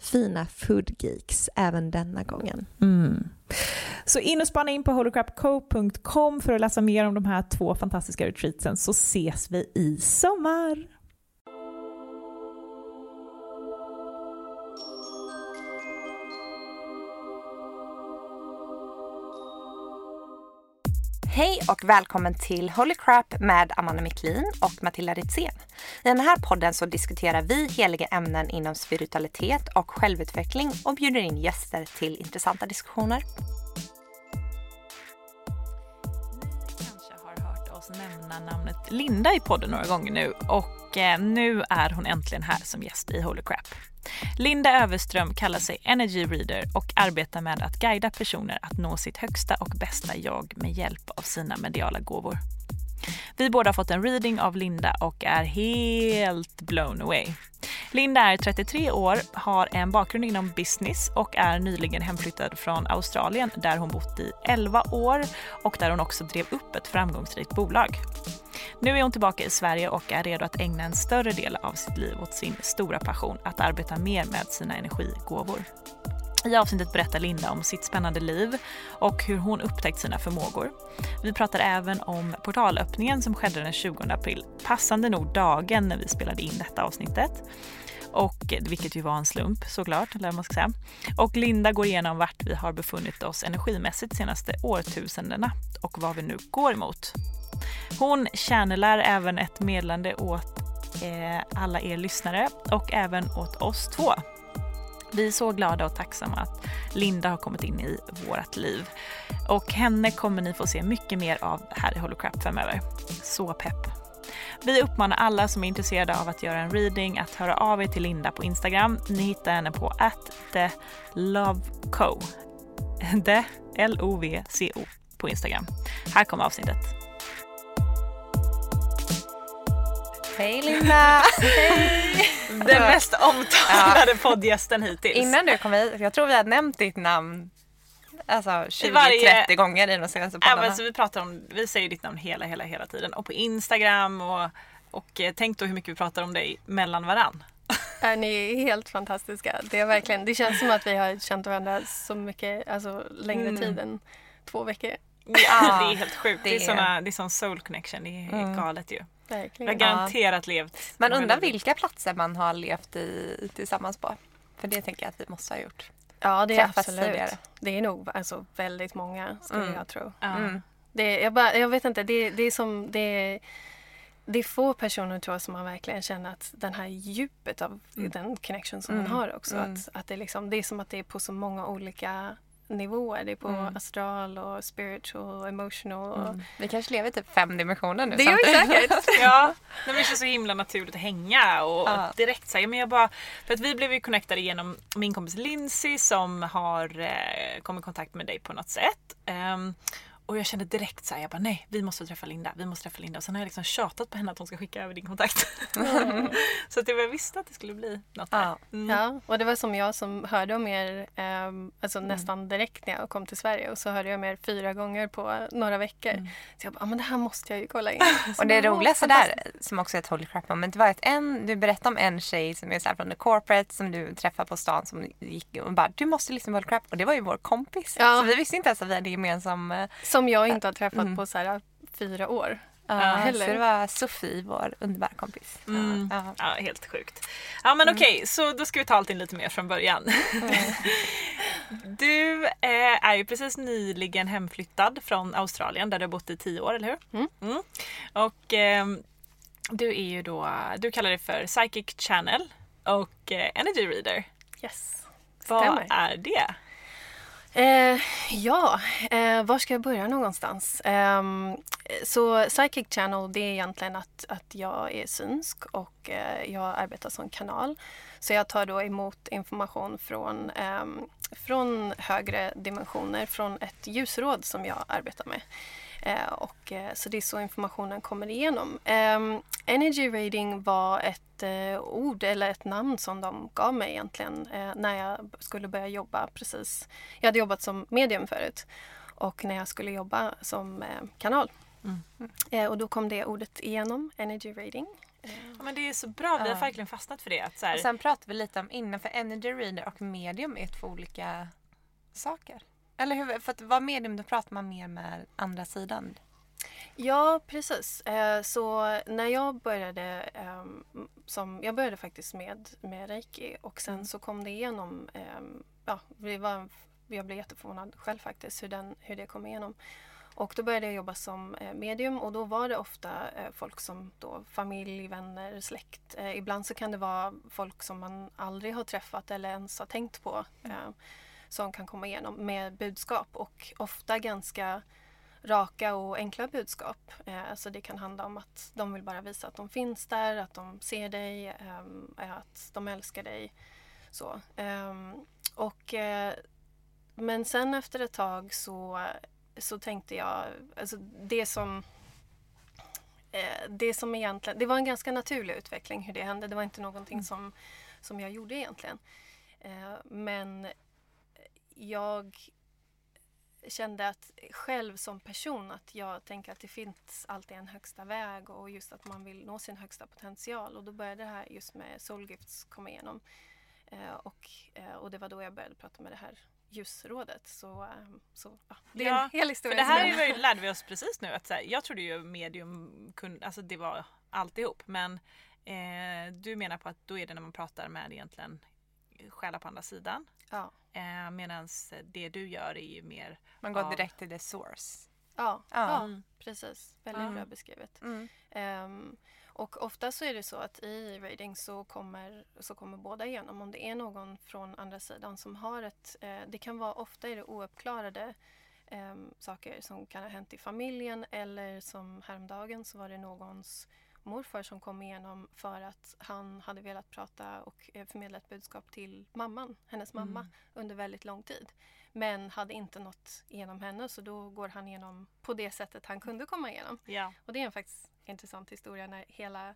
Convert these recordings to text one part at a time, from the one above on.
fina foodgeeks även denna gången. Mm. Så in och spana in på holocrapco.com för att läsa mer om de här två fantastiska retreatsen så ses vi i sommar. Hej och välkommen till Holy Crap med Amanda Miklin och Matilda Ritzén. I den här podden så diskuterar vi heliga ämnen inom spiritualitet och självutveckling och bjuder in gäster till intressanta diskussioner. Ni kanske har hört oss nämna namnet Linda i podden några gånger nu och eh, nu är hon äntligen här som gäst i Holy Crap. Linda Överström kallar sig Energy Reader och arbetar med att guida personer att nå sitt högsta och bästa jag med hjälp av sina mediala gåvor. Vi båda har fått en reading av Linda och är helt blown away. Linda är 33 år, har en bakgrund inom business och är nyligen hemflyttad från Australien där hon bott i 11 år och där hon också drev upp ett framgångsrikt bolag. Nu är hon tillbaka i Sverige och är redo att ägna en större del av sitt liv åt sin stora passion, att arbeta mer med sina energigåvor. I avsnittet berättar Linda om sitt spännande liv och hur hon upptäckt sina förmågor. Vi pratar även om portalöppningen som skedde den 20 april, passande nog dagen när vi spelade in detta avsnittet. Och, vilket ju var en slump såklart, eller man ska säga. Och Linda går igenom vart vi har befunnit oss energimässigt senaste årtusendena och vad vi nu går emot. Hon channelar även ett medlande åt eh, alla er lyssnare och även åt oss två. Vi är så glada och tacksamma att Linda har kommit in i vårt liv. Och henne kommer ni få se mycket mer av här i Holocrap framöver. Så pepp! Vi uppmanar alla som är intresserade av att göra en reading att höra av er till Linda på Instagram. Ni hittar henne på @theloveco. The L-O-V-C-O på Instagram. Här kommer avsnittet. Hej Linda! Hej! Den mest omtalade ja. poddgästen hittills. Innan du kom hit, jag tror vi hade nämnt ditt namn Alltså 20-30 varje- gånger i de senaste Ja, poddarna. men så vi, pratar om, vi säger ditt namn hela, hela, hela tiden. Och på Instagram och, och eh, tänk då hur mycket vi pratar om dig mellan varann. Är ni helt fantastiska. Det, är verkligen, det känns som att vi har känt varandra så mycket, alltså längre Mm. tid än två veckor. Ja, det är helt sjukt. Det är, det är- såna, det är sån soul connection. Det är Mm. galet ju. Vi har Verkligen. garanterat levt. Man undrar vilka platser man har levt i tillsammans på. För det tänker jag att vi måste ha gjort. Ja, det är träffats absolut. tidigare. Det är nog alltså, väldigt många skulle Mm. jag tro. Ja. Mm. Det, jag, bara, jag vet inte, det, det är som... Det, det är få personer tror jag som man verkligen känner att den här djupet av den connection som Mm. man har också. Mm. Att, att det, är liksom, det är som att det är på så många olika nivåer. Det är på Mm. astral och spiritual och emotional. Och, Mm. Vi kanske lever i typ fem dimensioner nu Det gör vi säkert. Ja, det var så himla naturligt att hänga och Ja. direkt säga men jag bara För att vi blev ju connectade genom min kompis Lindsay som har eh, kommit i kontakt med dig på något sätt. Ehm, och jag kände direkt så här, jag bara nej vi måste träffa Linda, vi måste träffa Linda. Och sen har jag liksom tjatat på henne att hon ska skicka över din kontakt. så att jag visste att det skulle bli något Ja. Mm. Ja, och det var som jag som hörde om er ehm, alltså nästan direkt när jag kom till Sverige och så hörde jag om er fyra gånger på några veckor. Så jag bara, ah, men det här måste jag ju kolla in. Och det bara, "Åh, roligaste fantastiskt." där, som också är ett holy crap moment, var att en, du berättade om en tjej som är så här från the corporate som du träffade på stan som gick och bara du måste lyssna på holy crap och det var ju vår kompis. Ja. Så vi visste inte ens att vi hade gemensam eh, Som jag inte har träffat Mm. på så här, fyra år. Ja, heller. så det var Sofie, vår underbara kompis. Mm. Ja. Ja, helt sjukt. Ja men okej, så då ska vi ta allting lite mer från början. du eh, är ju precis nyligen hemflyttad från Australien där du har bott i tio år, eller hur? Mm. Och ehm, du är ju då, du kallar det för Psychic Channel och eh, Energy Reader. Yes. Vad Stämmer. är det? Eh, ja, eh, var ska jag börja någonstans? Eh, så Psychic Channel det är egentligen att, att jag är synsk och eh, jag arbetar som kanal. Så jag tar då emot information från, ehm, från högre dimensioner, från ett ljusråd som jag arbetar med. Eh, och, eh, så det är så informationen kommer igenom. Ehm, energy reading var ett eh, ord eller ett namn som de gav mig egentligen när jag skulle börja jobba precis. Jag hade jobbat som medium förut och när jag skulle jobba som kanal. Mm. Och då kom det ordet igenom, energy reading. Eh, Ja, men det är så bra, vi har Ja. verkligen fastnat för det. Att så här, Och sen pratade vi lite om innan, för energy reader och medium är två olika saker. Eller hur? För att vara medium då pratar man mer med andra sidan. Ja, precis. Eh, Så när jag började ehm, som, jag började faktiskt med, med reiki och sen så kom det igenom, ehm, ja, det var, jag blev jätteförvånad själv faktiskt hur, den, hur det kom igenom. Och då började jag jobba som eh, medium och då var det ofta eh, folk som då familj, vänner, släkt. Ibland så kan det vara folk som man aldrig har träffat eller ens har tänkt på eh, som kan komma igenom med budskap och ofta ganska raka och enkla budskap. Eh, så det kan handla om att de vill bara visa att de finns där, att de ser dig, ehm, att de älskar dig. Så. Ehm, och, eh, men sen efter ett tag så, så tänkte jag, alltså det som eh, det som egentligen, det var en ganska naturlig utveckling hur det hände. Det var inte någonting som, som jag gjorde egentligen. Eh, men jag kände att själv som person att jag tänker att det finns alltid en högsta väg och just att man vill nå sin högsta potential och då började det här just med soul gifts komma igenom. Eh, och, eh, och det var då jag började prata med det här ljusrådet. Så, eh, så ja, det är Ja, en hel För historia. det som här är ju, lärde vi oss precis nu att så här, jag trodde ju medium kunde, alltså det var alltihop men eh, du menar på att då är det när man pratar med egentligen själar på andra sidan. ja, Eh, Medan det du gör är ju mer Man går Ja. direkt till the source. ja, Ja. ja, Mm. precis. Väldigt Mm. bra beskrivet. Mm. Ehm, och ofta så är det så att i reading så kommer, så kommer båda igenom. Om det är någon från andra sidan som har ett... Eh, det kan vara ofta är det ouppklarade ehm, saker som kan ha hänt i familjen eller som häromdagen så var det någons morfar som kom igenom för att han hade velat prata och eh, förmedla ett budskap till mamman, hennes mamma, under väldigt lång tid. Men hade inte nått igenom henne så då går han igenom på det sättet han kunde komma igenom. Ja. Och det är en faktiskt intressant historia när hela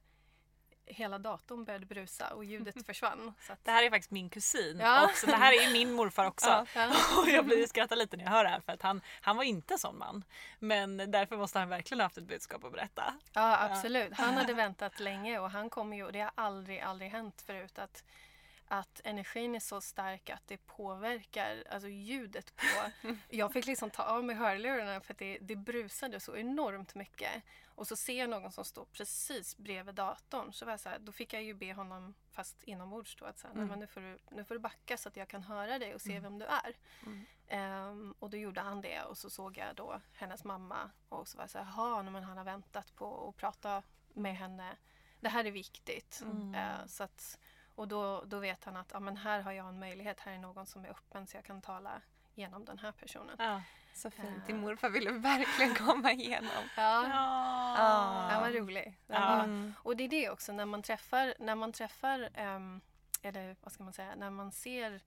hela datorn började brusa och ljudet försvann. Så att, Det här är faktiskt min kusin Ja. också. Det här är min morfar också. Ja, ja. Och jag blir skrattar lite när jag hör det här för att han, han var inte sån man. Men därför måste han verkligen ha haft ett budskap att berätta. Ja, absolut. Han hade väntat länge och han kommer ju, och det har aldrig, aldrig hänt förut att, att energin är så stark att det påverkar alltså ljudet på... Jag fick liksom ta av mig hörlurarna för att det, det brusade så enormt mycket. Och så ser jag någon som står precis bredvid datorn. Så var jag så här, då fick jag ju be honom, fast inombords då, att så här, "Nej, men nu, får du, nu får du backa så att jag kan höra dig och se vem du är. Ehm, och då gjorde han det och så såg jag då hennes mamma och så var jag så här, jaha, men han har väntat på att prata med henne. Det här är viktigt. Eh, så att, och då, då vet han att ja, men här har jag en möjlighet, här är någon som är öppen så jag kan tala genom den här personen. Ja. Så fint. Din morfar ville verkligen komma igenom. Ja, Ja. den var rolig. Den Ja. var, och det är det också, när man träffar, när man träffar ehm, eller vad ska man säga, när man ser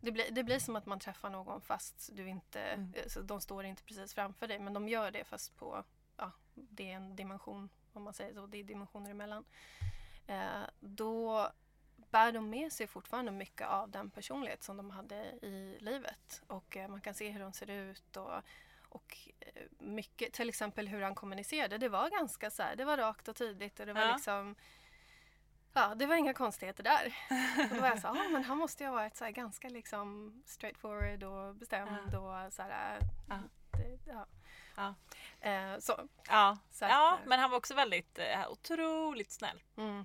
det blir, det blir som att man träffar någon fast du inte, eh, så de står inte precis framför dig men de gör det fast på, ja, det är en dimension om man säger så, det är dimensioner emellan. Eh, då bär de med sig fortfarande mycket av den personlighet som de hade i livet och eh, man kan se hur de ser ut och och eh, mycket, till exempel hur han kommunicerade, det var ganska så här, det var rakt och tydligt och det var Ja. liksom Ja, det var inga konstigheter där. Och då var jag så här, ah, men han måste ju ha varit så ganska liksom straightforward och bestämd och så här, Ja. det, ja. Ja. Eh, så. Ja. Så att, ja, men han var också väldigt eh, otroligt snäll. Mm.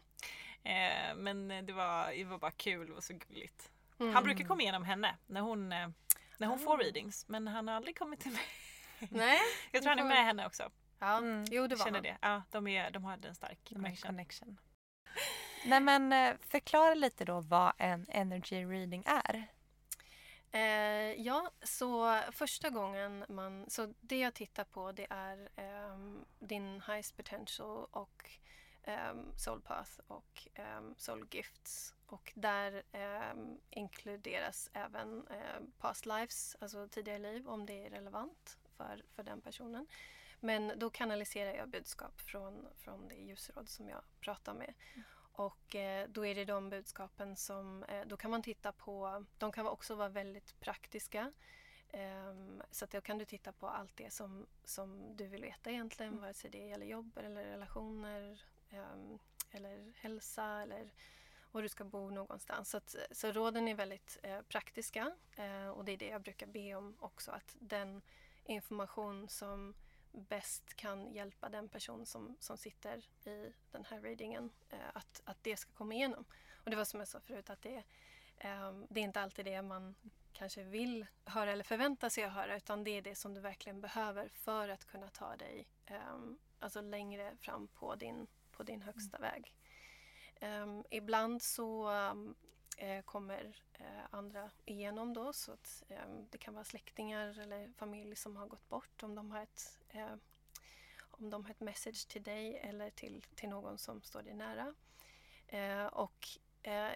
Eh, men det var, det var bara kul, var så gulligt. Mm. Han brukar komma igenom henne när hon, eh, när hon får readings. Men han har aldrig kommit till mig. Nej. Jag tror han är med henne också. Ja, Mm. jo det var Känner han. det. Ja, de, är, de har en stark De connection. connection. Nej men eh, förklara lite då vad en energy reading är. Eh, ja, så första gången man... Så det jag tittar på det är ehm, din highest potential och um, soul path och ehm, soul gifts. Och där ehm, inkluderas även ehm, past lives, alltså tidigare liv om det är relevant för, för den personen. Men då kanaliserar jag budskap från, från det ljusråd som jag pratar med. Och eh, då är det de budskapen som, eh, då kan man titta på, de kan också vara väldigt praktiska. Ehm, så att då kan du titta på allt det som, som du vill veta egentligen, vare sig det gäller jobb eller relationer Ehm, eller hälsa eller var du ska bo någonstans. Så, att, så råden är väldigt eh, praktiska eh, och det är det jag brukar be om också, att den information som bäst kan hjälpa den person som, som sitter i den här readingen, eh, att, att det ska komma igenom. Och det var som jag sa förut, att det, eh, det är inte alltid det man kanske vill höra eller förväntar sig att höra, utan det är det som du verkligen behöver för att kunna ta dig eh, alltså längre fram på din, på din högsta väg. Um, ibland så um, kommer eh, andra igenom då så att ehm, det kan vara släktingar eller familj som har gått bort om de har ett, eh, om de har ett message till dig eller till, till någon som står dig nära. Eh, och eh,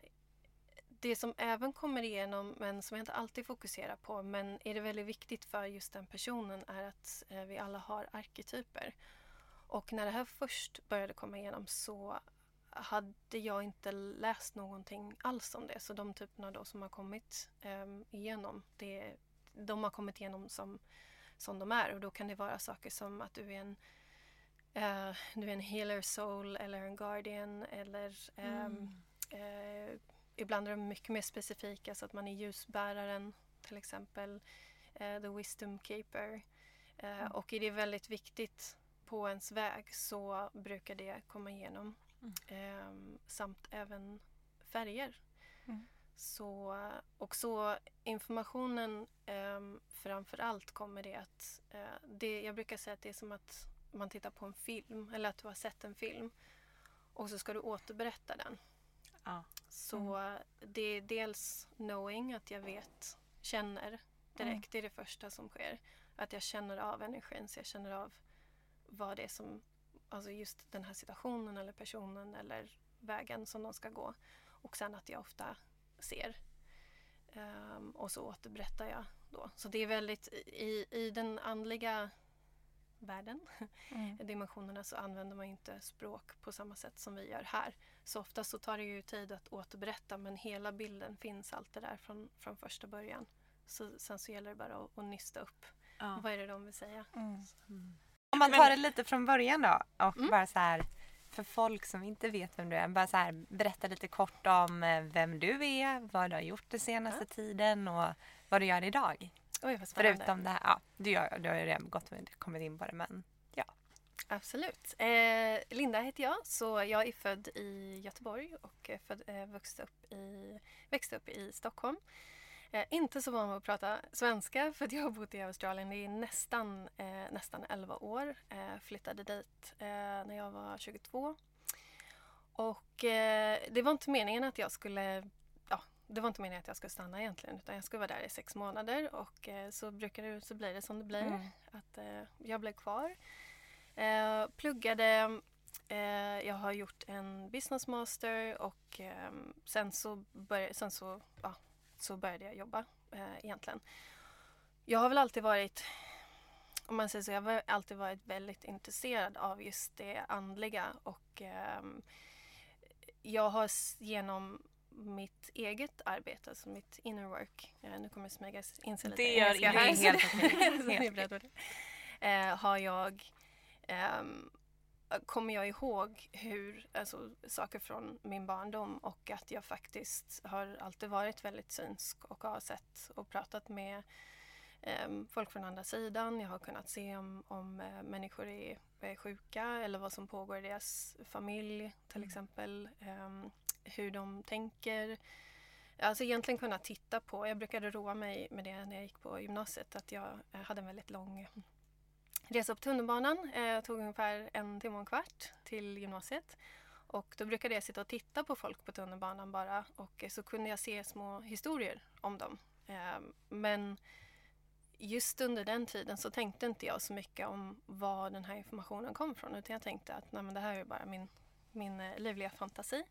det som även kommer igenom, men som jag inte alltid fokuserar på, men är det väldigt viktigt för just den personen, är att eh, vi alla har arketyper. Och när det här först började komma igenom så hade jag inte läst någonting alls om det. Så de typerna då som har kommit um, igenom, det, de har kommit igenom som, som de är. Och då kan det vara saker som att du är en, eh, du är en healer soul eller en guardian eller ehm, eh, ibland är de mycket mer specifika så att man är ljusbäraren till exempel. eh, the wisdom keeper. Eh, Och är det väldigt viktigt på ens väg så brukar det komma igenom. Ehm, samt även färger. Mm. Så, och så informationen um, framför allt kommer det att... eh, det, jag brukar säga att det är som att man tittar på en film eller att du har sett en film och så ska du återberätta den. Ja. Så det är dels knowing, att jag vet, känner direkt. Det är det första som sker. Att jag känner av energin, så jag känner av vad det är som, alltså just den här situationen eller personen eller vägen som de ska gå. Och sen att jag ofta ser. Ehm, och så återberättar jag då. Så det är väldigt, i, i den andliga världen, mm. dimensionerna, så använder man inte språk på samma sätt som vi gör här. Så ofta så tar det ju tid att återberätta men hela bilden finns alltid där från, från första början. Så, sen så gäller det bara att, att nysta upp. Ja. Vad är det de vill säga? Mm. Mm. Om man tar det lite från början då och mm. bara så här för folk som inte vet vem du är, bara så här, berätta lite kort om eh, vem du är, vad du har gjort den senaste ja. tiden och vad du gör idag. Oj, Förutom det här, ja, du, gör, du har ju redan gått, kommit in på det men ja. Absolut. Eh, Linda heter jag, så jag är född i Göteborg och född, eh, upp i, växte upp i Stockholm. Eh, inte så van att prata svenska för att jag har bott i Australien i nästan, eh, nästan 11 år. Eh, flyttade dit eh, när jag var 22. Och eh, det var inte meningen att jag skulle ja, det var inte meningen att jag skulle stanna egentligen utan jag skulle vara där i sex månader och eh, så brukar det, så blir det som det blir. Mm. Att jag blev kvar. pluggade jag har gjort en business master och sen så, började, sen så ja, så började jag jobba eh, egentligen. Jag har väl alltid varit, om man säger så, jag har alltid varit väldigt intresserad av just det andliga och eh, jag har genom mitt eget arbete, alltså mitt inner work, eh, nu kommer jag smyga in sig lite Det gör inget, helt okej. eh, har jag um, kommer jag ihåg hur, alltså, saker från min barndom och att jag faktiskt har alltid varit väldigt synsk och har sett och pratat med eh, folk från andra sidan. Jag har kunnat se om, om eh, människor är, är, sjuka eller vad som pågår i deras familj till mm. exempel. Eh, hur de tänker. Alltså egentligen kunna titta på, jag brukade roa mig med det när jag gick på gymnasiet, att jag hade en väldigt lång resa på tunnelbanan. Eh, tog ungefär en timme och en kvart till gymnasiet. Och då brukade jag sitta och titta på folk på tunnelbanan bara och så kunde jag se små historier om dem. Eh, men just under den tiden så tänkte inte jag så mycket om var den här informationen kom ifrån utan jag tänkte att nej, men det här är bara min, min eh, livliga fantasi.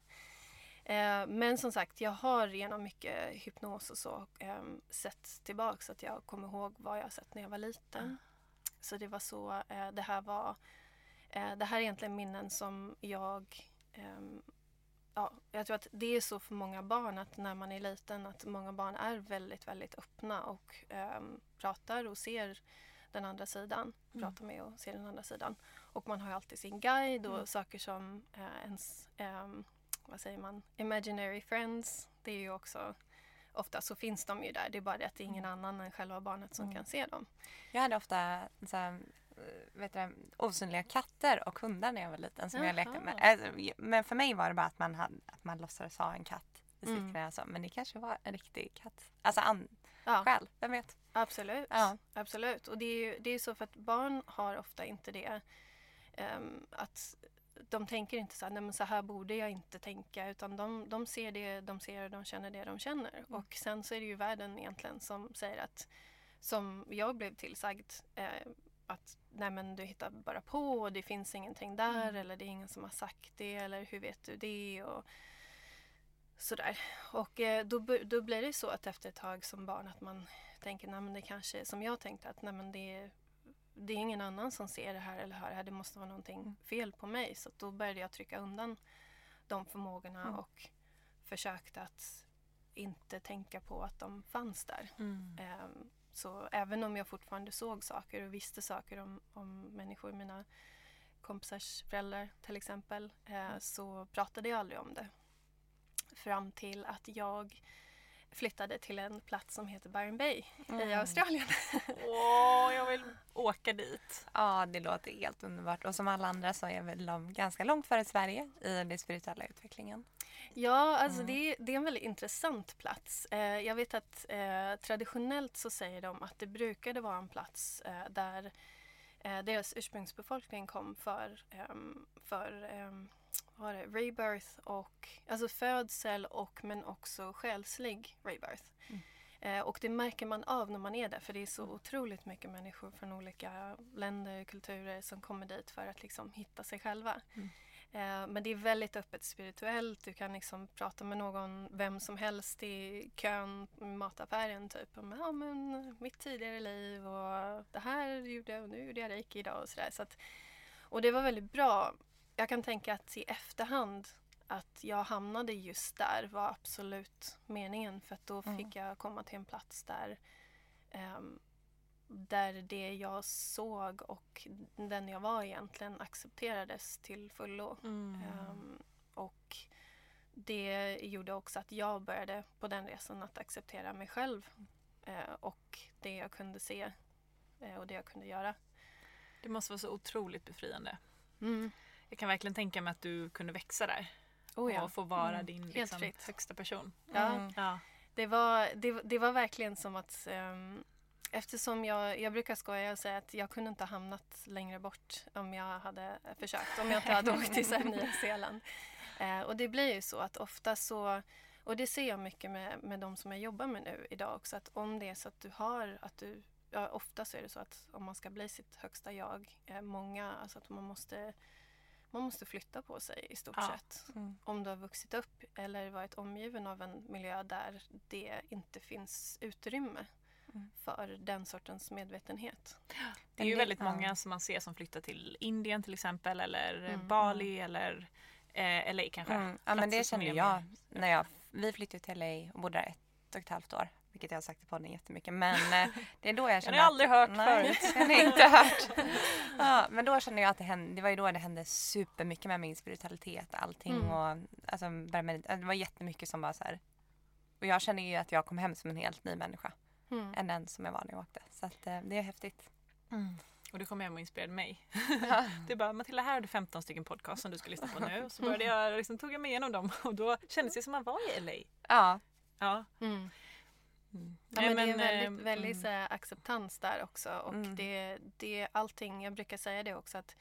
Ehm, men som sagt, jag har genom mycket hypnos och så eh, sett tillbaks att jag kommer ihåg vad jag sett när jag var liten. Så det var så eh, det här var. Eh, det här är egentligen minnen som jag ehm, Ja, jag tror att det är så för många barn att när man är liten att många barn är väldigt, väldigt öppna och um, pratar och ser den andra sidan. Mm. Pratar med och ser den andra sidan. Och man har alltid sin guide och mm. saker som uh, ens, um, vad säger man, imaginary friends. Det är ju också ofta så finns de ju där. Det är bara det att det är ingen mm. annan än själva barnet som mm. kan se dem. Jag hade ofta så här, eh, vet du, osynliga katter och hundar när jag var liten som Jaha. jag lekte med. Alltså, men för mig var det bara att man, hade, att man låtsades ha en katt i sitt mm. knä. Men det kanske var en riktig katt. Alltså an, ja. själ, vem vet? Absolut. Ja. Absolut. Och det är ju det är så för att barn har ofta inte det. Um, att de tänker inte så här, nej men så här borde jag inte tänka utan de, de ser det de ser och de känner det de känner. Mm. Och sen så är det ju världen egentligen som säger att, som jag blev tillsagd, eh, att nej men du hittar bara på och det finns ingenting där mm. eller det är ingen som har sagt det eller hur vet du det och sådär. Och eh, då, då blir det så att efter ett tag som barn att man tänker, nej men det kanske, som jag tänkte att nej men det det är ingen annan som ser det här eller hör det här. Det måste vara någonting mm. fel på mig. Så då började jag trycka undan de förmågorna mm. och försökte att inte tänka på att de fanns där. Mm. Um, så även om jag fortfarande såg saker och visste saker om, om människor, mina kompisars föräldrar till exempel, uh, så pratade jag aldrig om det. Fram till att jag flyttade till en plats som heter Byron Bay mm. i Australien. Åh, oh, jag vill åka dit. Ja, det låter helt underbart. Och som alla andra så är väl de ganska långt före Sverige i den spirituella utvecklingen. Ja, alltså mm. det, är, det är en väldigt intressant plats. Eh, jag vet att eh, traditionellt så säger de att det brukade vara en plats eh, där eh, deras ursprungsbefolkning kom för, ehm, för ehm, vad det, rebirth och alltså födsel och men också själslig rebirth. Mm. Eh, och det märker man av när man är där för det är så mm. otroligt mycket människor från olika länder, kulturer som kommer dit för att liksom hitta sig själva. Mm. Eh, men det är väldigt öppet spirituellt. Du kan liksom prata med någon, vem som helst i kön i mataffären. Typ om ja, men mitt tidigare liv och det här gjorde jag och nu gjorde jag reiki idag och sådär. Så att, och det var väldigt bra. Jag kan tänka att i efterhand att jag hamnade just där var absolut meningen för att då fick jag komma till en plats där um, där det jag såg och den jag var egentligen accepterades till fullo. Mm. Um, och det gjorde också att jag började på den resan att acceptera mig själv uh, och det jag kunde se uh, och det jag kunde göra. Det måste vara så otroligt befriande. Mm. Jag kan verkligen tänka mig att du kunde växa där. Oh ja. Och få vara Mm. din liksom, högsta person. Ja. Mm. Ja. Det var, det, det var verkligen som att um, eftersom jag, jag brukar skoja och säga att jag kunde inte ha hamnat längre bort om jag hade försökt, om jag inte hade åkt till Nya Zeeland. Eh, och det blir ju så att ofta så, och det ser jag mycket med, med de som jag jobbar med nu idag också, att om det är så att du har, att du, ja, ofta så är det så att om man ska bli sitt högsta jag, eh, många, alltså att man måste man måste flytta på sig i stort Ja. sett. Mm. Om du har vuxit upp eller varit omgiven av en miljö där det inte finns utrymme Mm. för den sortens medvetenhet. Det är ju väldigt många som man ser som flyttar till Indien till exempel eller Mm. Bali eller eh, LA kanske. Mm. Ja men det kände jag när jag, vi flyttade till LA och bodde där ett och ett halvt år. Vilket jag har sagt i podden jättemycket. Men eh, det är då jag Den kände har jag aldrig hört nej, förut. Den har jag inte hört. Ja, men då kände jag att det hände, det var ju då det hände supermycket med min spiritualitet. Allting Mm. och alltså, det var jättemycket som var så här. Och jag kände ju att jag kom hem som en helt ny människa Mm. än den som jag var när jag åkte. Så att, eh, det är häftigt. Och du kom hem och inspirerade mig. Ja. Du bara Matilda här har du 15 stycken podcast som du ska lyssna på nu. Och så började jag liksom, tog jag mig igenom dem och då kändes det som att man var i LA. Ja, Ja. Mm. Mm. Ja, Nej, men det är eh, väldigt, väldigt mm. så här, acceptans där också. Och Mm. det, det är allting, jag brukar säga det också, att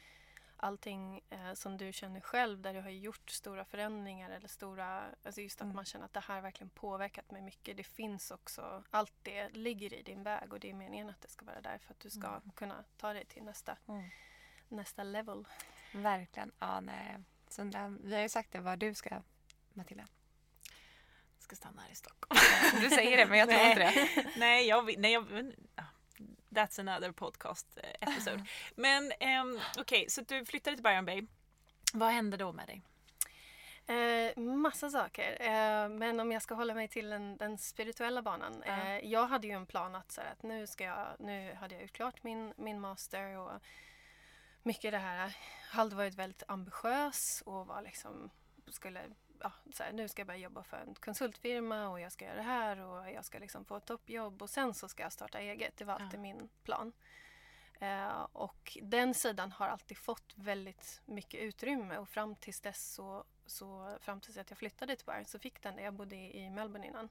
allting eh, som du känner själv där du har gjort stora förändringar eller stora, alltså just att Mm. man känner att det här verkligen påverkat mig mycket. Det finns också, allt det ligger i din väg och det är meningen att det ska vara där för att du ska Mm. kunna ta dig till nästa, Mm. nästa level. verkligen. Ja, nej. Så, vi har ju sagt det vad du ska, Matilda. Ska stanna här i Stockholm. Du säger det men jag tror Nej. inte det. nej, jag, nej, jag, That's another podcast eh, episode. Men ehm, okej, så du flyttade till Byron Bay. Vad hände då med dig? Eh, massa saker. Eh, men om jag ska hålla mig till den, den spirituella banan. Eh, jag hade ju en plan att, så här, att nu, ska jag, nu hade jag gjort klart min, min master och mycket det här. Jag hade varit väldigt ambitiös och var liksom, skulle, ja, så här, nu ska jag börja jobba för en konsultfirma och jag ska göra det här och jag ska liksom få ett toppjobb och sen så ska jag starta eget. Det var alltid Ja. min plan. Eh, och den sidan har alltid fått väldigt mycket utrymme och fram tills dess så, så fram tills att jag flyttade till Byron så fick den det. Jag bodde i, Melbourne innan.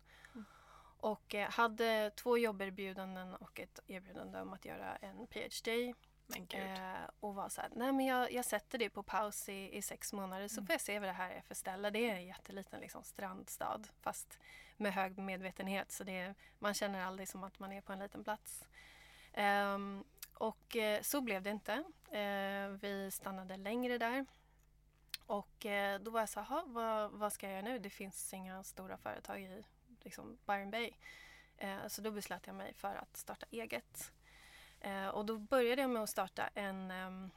Och eh, hade två jobberbjudanden och ett erbjudande om att göra en PhD. Men gud. Eh, och var så här, nej men jag, jag sätter det på paus i, i sex månader så får jag se vad det här är för ställe. Det är en jätteliten liksom, strandstad fast med hög medvetenhet så det, är- man känner aldrig som att man är på en liten plats. Ehm, och eh, så blev det inte. Eh, vi stannade längre där. Och eh, då var jag så här, "Ha, vad, vad ska jag göra nu? Det finns inga stora företag i liksom, Byron Bay. Eh, så då beslöt jag mig för att starta eget. Eh, och då började jag med att starta en ehm,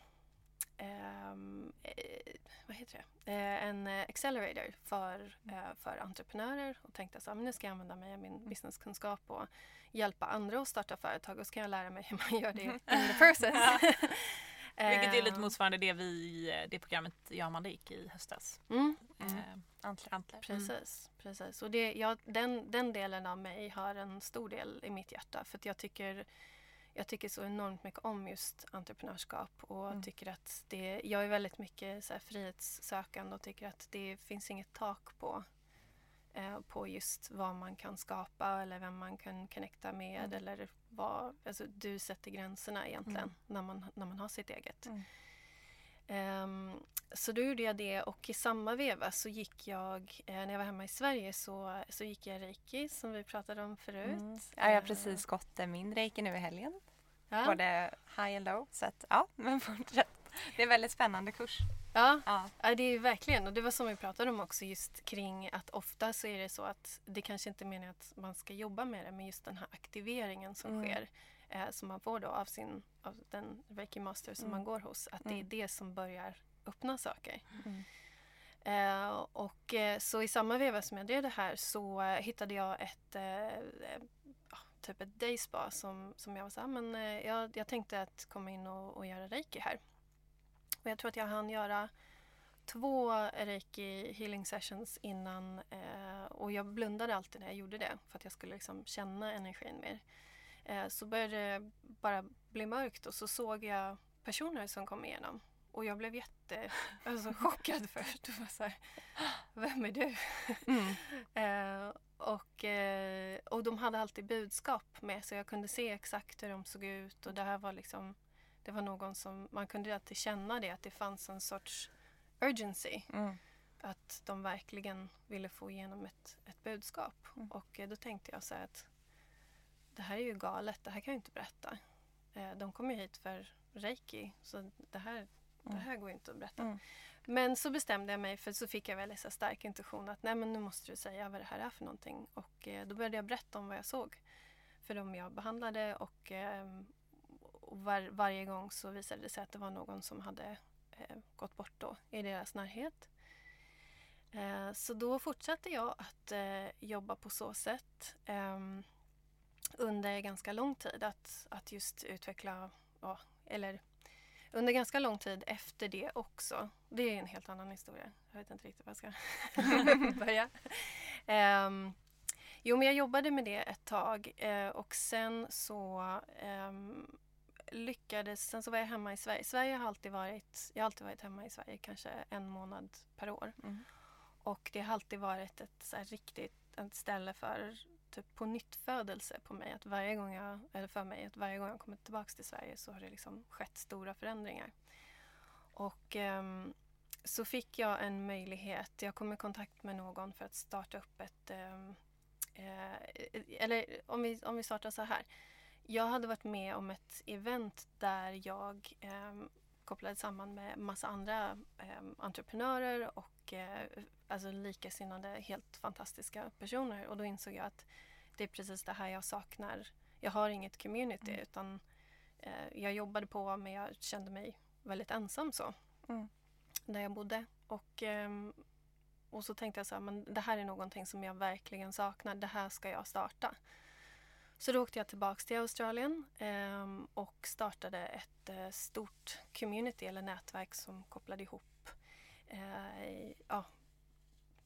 ehm, eh, vad heter det? Eh, en eh, accelerator för, för entreprenörer och tänkte här, men nu ska jag använda mig av min businesskunskap och hjälpa andra att starta företag och så kan jag lära mig hur man gör det in the process. Vilket är lite motsvarande det vi, det programmet jag och Amanda gick i höstas. mm. Mm. Antler. Antler. Mm. Precis, precis. Och det, ja, den, den delen av mig har en stor del i mitt hjärta för att jag tycker jag tycker så enormt mycket om just entreprenörskap och Mm. tycker att det, jag är väldigt mycket så här frihetssökande och tycker att det finns inget tak på, eh, på just vad man kan skapa eller vem man kan connecta med Mm. eller vad, alltså du sätter gränserna egentligen Mm. när, man, när man har sitt eget. Ehm, så då gjorde jag det och i samma veva så gick jag, eh, när jag var hemma i Sverige så, så gick jag reiki som vi pratade om förut. Mm. Ja, jag har Eh, precis gått eh, min reiki nu i helgen. ja. Både high and low. Så att, ja, men fortsätt. det är en väldigt spännande kurs. Ja, Ja. ja, det är verkligen. Och det var som vi pratade om också just kring att ofta så är det så att det kanske inte är meningen att man ska jobba med det men just den här aktiveringen som Mm. sker eh, som man får då av, sin, av den Reiki Master som Mm. man går hos. Att det är Mm. det som börjar öppna saker. Mm. Eh, och eh, så i samma veva som jag drev det här så eh, hittade jag ett eh, ja, typ ett dayspa som, som jag var så här, men jag, jag tänkte att komma in och, och göra reiki här. Och jag tror att jag hann göra två reiki healing sessions innan eh, och jag blundade alltid när jag gjorde det för att jag skulle liksom känna energin mer. Eh, så började det bara bli mörkt och så såg jag personer som kom igenom och jag blev jätte alltså, chockad först. Var så här, Vem är du? Mm. Eh, och, eh, och de hade alltid budskap med så jag kunde se exakt hur de såg ut och det här var liksom det var någon som, man kunde alltid känna det att det fanns en sorts urgency. Mm. Att de verkligen ville få igenom ett, ett budskap. Mm. Och eh, då tänkte jag så här att det här är ju galet, det här kan jag inte berätta. Eh, de kom ju hit för reiki så det här, det Mm. här går ju inte att berätta. Mm. Men så bestämde jag mig för så fick jag väldigt så stark intuition att nej men nu måste du säga vad det här är för någonting. Och eh, då började jag berätta om vad jag såg för de jag behandlade och, eh, och var, varje gång så visade det sig att det var någon som hade eh, gått bort då i deras närhet. Så då fortsatte jag att jobba på så sätt ehm, under ganska long tid. Att, att just utveckla, ja, eller under ganska lång tid efter det också. Det är en helt annan historia. Jag vet inte riktigt var jag ska börja. Ehm, jo, men jag jobbade med det ett tag eh, och sen så ehm, lyckades... Sen så var jag hemma i Sverige. Sverige har alltid varit... Jag har alltid varit hemma i Sverige kanske en månad per år. Mm. Och det har alltid varit ett så riktigt ett ställe för typ på nytt födelse på mig. Att varje gång jag, eller för mig, att varje gång jag kommit tillbaka till Sverige så har det liksom skett stora förändringar. Och ehm, så fick jag en möjlighet. Jag kom i kontakt med någon för att starta upp ett... ehm, eh, eller om vi, om vi startar så här. Jag hade varit med om ett event där jag ehm, kopplade samman med massa andra ehm, entreprenörer och eh, alltså likasinnade helt fantastiska personer. Och då insåg jag att det är precis det här jag saknar. Jag har inget community Mm. utan eh, jag jobbade på men jag kände mig väldigt ensam så. Mm. Där jag bodde. Och, ehm, och så tänkte jag så här, men det här är någonting som jag verkligen saknar. Det här ska jag starta. Så då åkte jag tillbaks till Australien ehm, och startade ett eh, stort community eller nätverk som kopplade ihop eh, ja,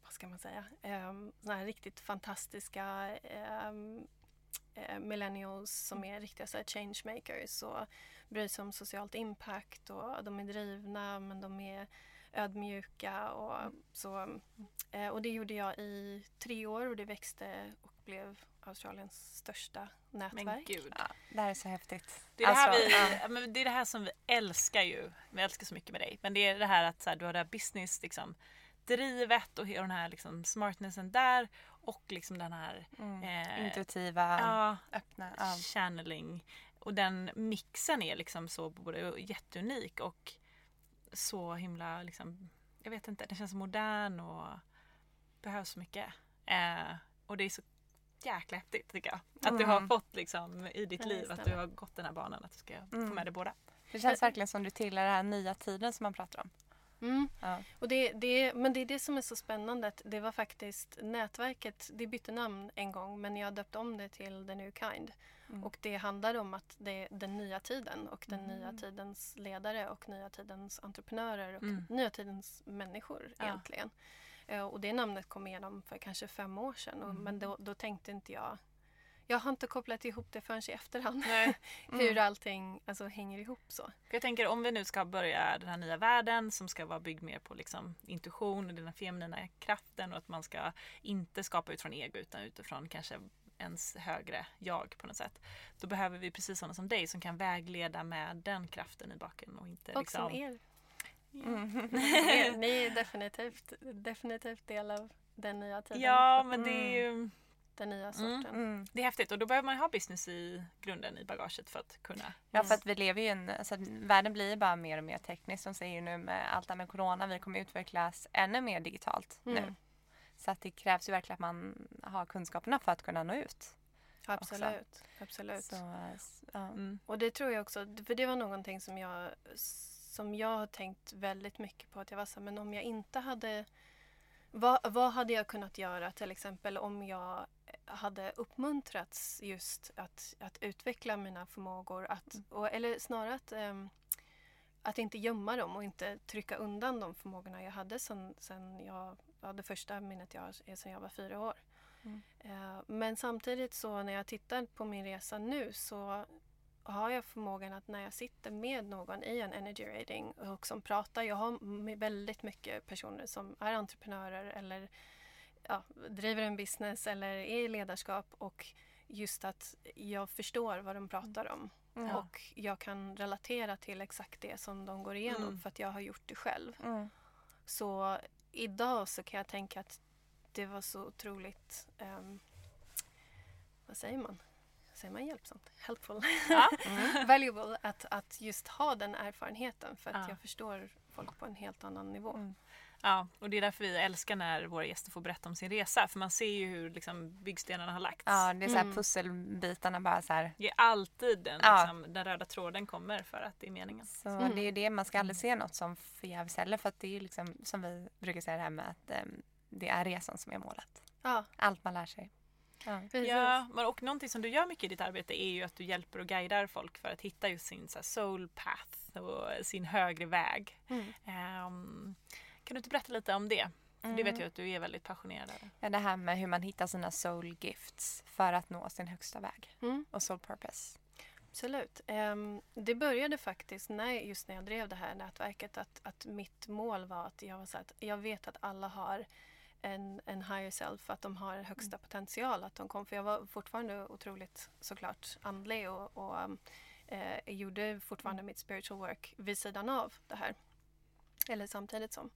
vad ska man säga, um, såna här riktigt fantastiska ehm, eh, millennials som är riktiga så här, changemakers och bryr sig om socialt impact och de är drivna men de är ödmjuka och så. Eh, och det gjorde jag i tre år och det växte och blev Australiens största nätverk. Men gud. Ja, det här är så häftigt. Det är, det, här Alltså, vi, ja. men det är det här som vi älskar ju. Vi älskar så mycket med dig. Men det är det här att så här, du har det här business liksom, drivet och den här liksom, smartnessen där och liksom den här Mm. eh, Intuitiva, ja, öppna. Ja. channeling. Och den mixen är liksom så både jätteunik och så himla liksom, jag vet inte, den känns modern och behövs så mycket. Eh, och det är så jäkla häftigt tycker jag. Att du har Mm. fått liksom i ditt Ja, liv, att du har gått den här banan, att du ska få Mm. med dig båda. Det känns verkligen som du tillhör den här nya tiden som man pratar om. Mm. Ja. Och det, det, men det är det som är så spännande. Att det var faktiskt nätverket, det bytte namn en gång men jag döpte om det till The New Kind. Mm. Och det handlar om att det är den nya tiden och den Mm. nya tidens ledare och nya tidens entreprenörer och Mm. nya tidens människor Ja. egentligen. Eh, Och det namnet kom igenom för kanske fem år sedan och, Mm. men då, då tänkte inte jag jag har inte kopplat ihop det förrän i efterhand. Nej. Hur Mm. allting alltså, hänger ihop så. För jag tänker om vi nu ska börja den här nya världen som ska vara byggd mer på liksom intuition och den feminina kraften och att man ska inte skapa utifrån ego utan utifrån kanske ens högre jag på något sätt. Då behöver vi precis sådana som dig som kan vägleda med den kraften i baken och inte Och liksom... som er. Mm. Ni- är definitivt, definitivt del av den nya tiden. Ja men det är ju den nya sorten. Mm. Det är häftigt och då behöver man ju ha business i grunden i bagaget för att kunna. Ja för att vi lever ju i en, alltså, världen blir ju bara mer och mer teknisk. De säger ju nu med allt det här med corona, vi kommer utvecklas ännu mer digitalt nu. Mm. Så att det krävs ju verkligen att man har kunskaperna för att kunna nå ut. Absolut. Absolut. Så, ja. Mm. Och det tror jag också, för det var någonting som jag, som jag har tänkt väldigt mycket på. Att jag var så här, men om jag inte hade... Vad, vad hade jag kunnat göra till exempel om jag hade uppmuntrats just att, att utveckla mina förmågor? Att, och, eller snarare att, ehm, att inte gömma dem och inte trycka undan de förmågorna jag hade sen, sen jag, ja, det första minnet jag har är sen jag var fyra år. Mm. Eh, Men samtidigt så när jag tittar på min resa nu så har jag förmågan att när jag sitter med någon i en energy rating och som pratar, jag har väldigt mycket personer som är entreprenörer eller ja, driver en business eller är i ledarskap och just att jag förstår vad de pratar om Mm. och jag kan relatera till exakt det som de går igenom Mm. för att jag har gjort det själv. Mm. Så idag så kan jag tänka att det var så otroligt, ehm, vad säger man? Säger man hjälpsamt? Helpful? Ja. Valuable att, att just ha den erfarenheten för att Ja. jag förstår folk på en helt annan nivå. Mm. Ja, och det är därför vi älskar när våra gäster får berätta om sin resa. För man ser ju hur liksom, byggstenarna har lagts. Ja, det är så här Mm. pusselbitarna bara så här. Det är alltid den, Ja. liksom, den röda tråden kommer för att det är meningen. Så Mm. det är ju det, man ska aldrig se något som förgäves heller för att det är liksom som vi brukar säga det här med att ehm, det är resan som är målet. Ja, Allt man lär sig. Ja. precis. Ja, men och någonting som du gör mycket i ditt arbete är ju att du hjälper och guidar folk för att hitta just sin så här, soul path och sin högre väg. Mm. Ehm, kan du inte berätta lite om det? För det vet jag att du är väldigt passionerad över. Ja, det här med hur man hittar sina soul gifts för att nå sin högsta väg Mm. och soul purpose. Absolut. Ehm, det började faktiskt när, just när jag drev det här nätverket att, att mitt mål var att jag var så att jag vet att alla har en, en higher self, att de har högsta potential. Att de kom, för jag var fortfarande otroligt såklart andlig och, och eh, gjorde fortfarande mitt spiritual work vid sidan av det här. Eller samtidigt som.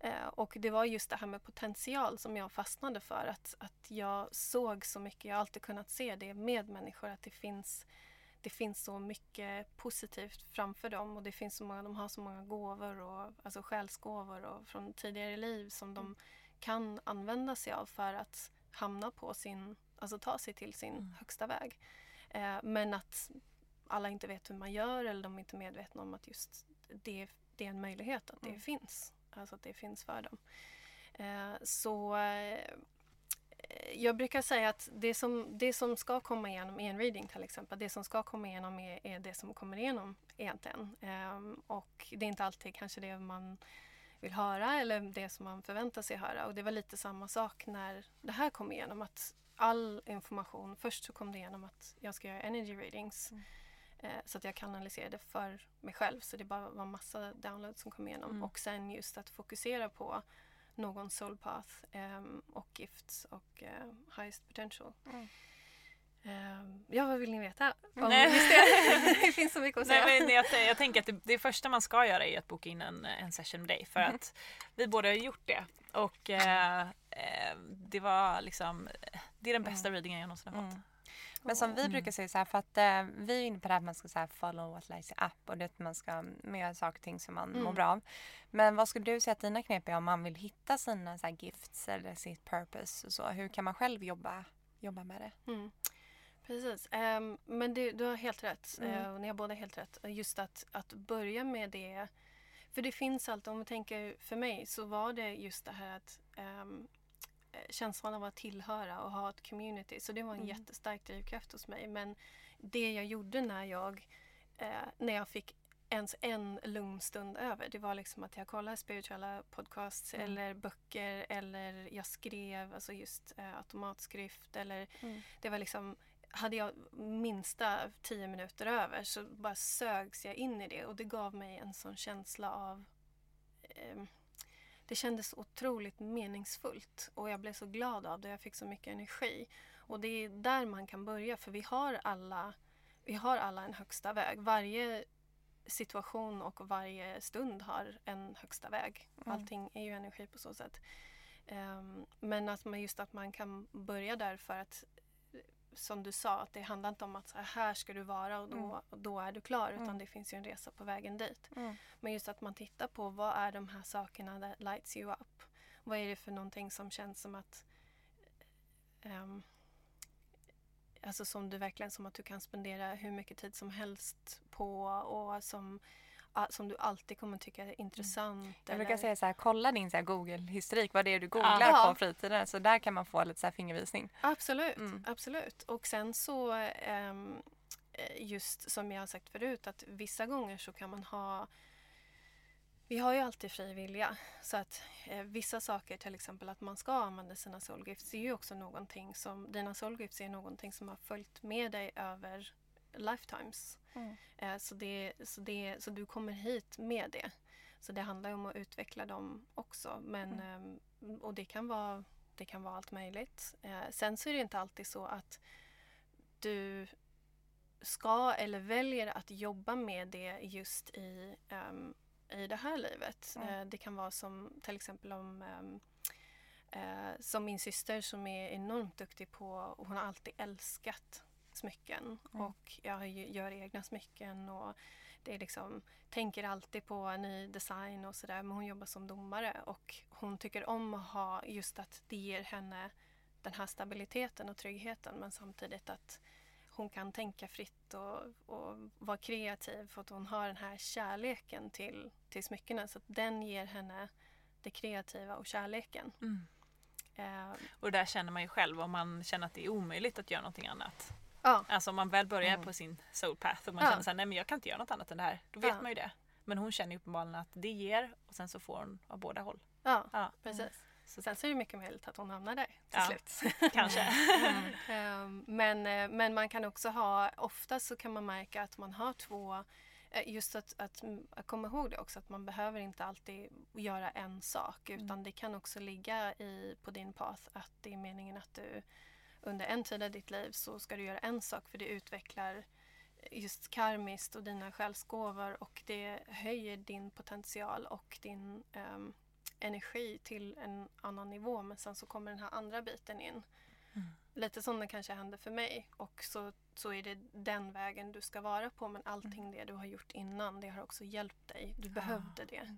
Eh, och det var just det här med potential som jag fastnade för. Att, att jag såg så mycket, jag har alltid kunnat se det med människor, att det finns det finns så mycket positivt framför dem och det finns så många, de har så många gåvor, och, alltså själsgåvor och från tidigare liv som de kan använda sig av för att hamna på sin, alltså ta sig till sin högsta väg. Eh, men att alla inte vet hur man gör eller de är inte medvetna om att just det, det är en möjlighet att det Mm. finns. Alltså att det finns för dem. Eh, så eh, jag brukar säga att det som, det som ska komma igenom i en reading till exempel, det som ska komma igenom är, är det som kommer igenom egentligen. Ehm, och det är inte alltid kanske det man vill höra eller det som man förväntar sig höra. Och det var lite samma sak när det här kom igenom. Att all information, först så kom det igenom att jag ska göra energy readings. Eh, så att jag kanaliserade för mig själv. Så det bara var massa downloads som kom igenom. Mm. Och sen just att fokusera på någon soul path ehm, och gifts och eh, highest potential. Mm. Ehm, ja, vad vill ni veta? Om Nej. det? det finns så mycket att säga. Nej, men jag, jag tänker att det, det första man ska göra är att boka in en, en session med dig för Mhm. att vi båda har gjort det. Och eh, eh, det var liksom, det är den bästa readingen jag någonsin har fått. Mm. Men som vi Mm. brukar säga så här, för att eh, vi är inne på det här att man ska så här, follow what lies up och det att man ska mm, göra saker och ting som man Mm. mår bra av. Men vad skulle du säga att dina knep är om man vill hitta sina så här, gifts eller sitt purpose och så? Hur kan man själv jobba, jobba med det? Mm. Precis. Ehm, men det, du har helt rätt. Mm. Och ni har båda helt rätt. Just att, att börja med det. För det finns alltid, om vi tänker för mig så var det just det här att eh, känslan av att tillhöra och ha ett community. Så det var en Mm. jättestark drivkraft hos mig. Men det jag gjorde när jag, eh, när jag fick ens en lugn stund över. Det var liksom att jag kollade spirituella podcasts Mm. eller böcker eller jag skrev, alltså just eh, automatskrift eller Mm. det var liksom hade jag minsta tio minuter över så bara sögs jag in i det och det gav mig en sån känsla av eh, det kändes otroligt meningsfullt och jag blev så glad av det. Jag fick så mycket energi. Och det är där man kan börja för vi har alla, vi har alla en högsta väg. Varje situation och varje stund har en högsta väg. Mm. Allting är ju energi på så sätt. Ehm, men att man just att man kan börja där för att som du sa, att det handlar inte om att så här ska du vara och då, Mm. och då är du klar utan Mm. det finns ju en resa på vägen dit. Mm. Men just att man tittar på vad är de här sakerna that lights you up? Vad är det för någonting som känns som att ehm, Alltså som du verkligen som att du kan spendera hur mycket tid som helst på och som, som du alltid kommer tycka är intressant. Jag brukar eller- säga så här, kolla din Google-historik, vad det är du googlar Ja. på fritiden. Så där kan man få lite så här fingervisning. Absolut, Mm. absolut. Och sen så eh, just som jag har sagt förut att vissa gånger så kan man ha vi har ju alltid fri vilja. Så att eh, vissa saker, till exempel att man ska använda sina soulgifts, är ju också någonting som, dina soulgifts är någonting som har följt med dig över lifetimes. Mm. Eh, så, det, så, det, så du kommer hit med det. Så det handlar om att utveckla dem också. Men, ehm, och det kan, vara, det kan vara allt möjligt. Eh, sen så är det inte alltid så att du ska eller väljer att jobba med det just i, ehm, i det här livet. Mm. Eh, det kan vara som till exempel om ehm, eh, som min syster som är enormt duktig på, hon har alltid älskat smycken Mm. och jag gör egna smycken och det är liksom, tänker alltid på ny design och sådär men hon jobbar som domare och hon tycker om att ha just att det ger henne den här stabiliteten och tryggheten men samtidigt att hon kan tänka fritt och, och vara kreativ för att hon har den här kärleken till, till smyckena så att den ger henne det kreativa och kärleken. Eh, Och där känner man ju själv om man känner att det är omöjligt att göra någonting annat. Ja, Alltså om man väl börjar Mm. på sin soul path och man Ja. känner såhär, nej men jag kan inte göra något annat än det här. Då vet Ja. man ju det. Men hon känner ju uppenbarligen att det ger och sen så får hon av båda håll. ja, precis. Så sen så är det mycket möjligt att hon hamnar där till slut. kanske. Ehm, men, eh, men man kan också ha, ofta så kan man märka att man har två eh, Just att, att, mm, att komma ihåg det också att man behöver inte alltid göra en sak utan det kan också ligga i, på din path att det är meningen att du under en tid av ditt liv så ska du göra en sak för det utvecklar just karmiskt och dina själsgåvor och det höjer din potential och din ehm, energi till en annan nivå men sen så kommer den här andra biten in. Lite som det kanske hände för mig och så, så är det den vägen du ska vara på men allting det du har gjort innan det har också hjälpt dig. Du behövde det.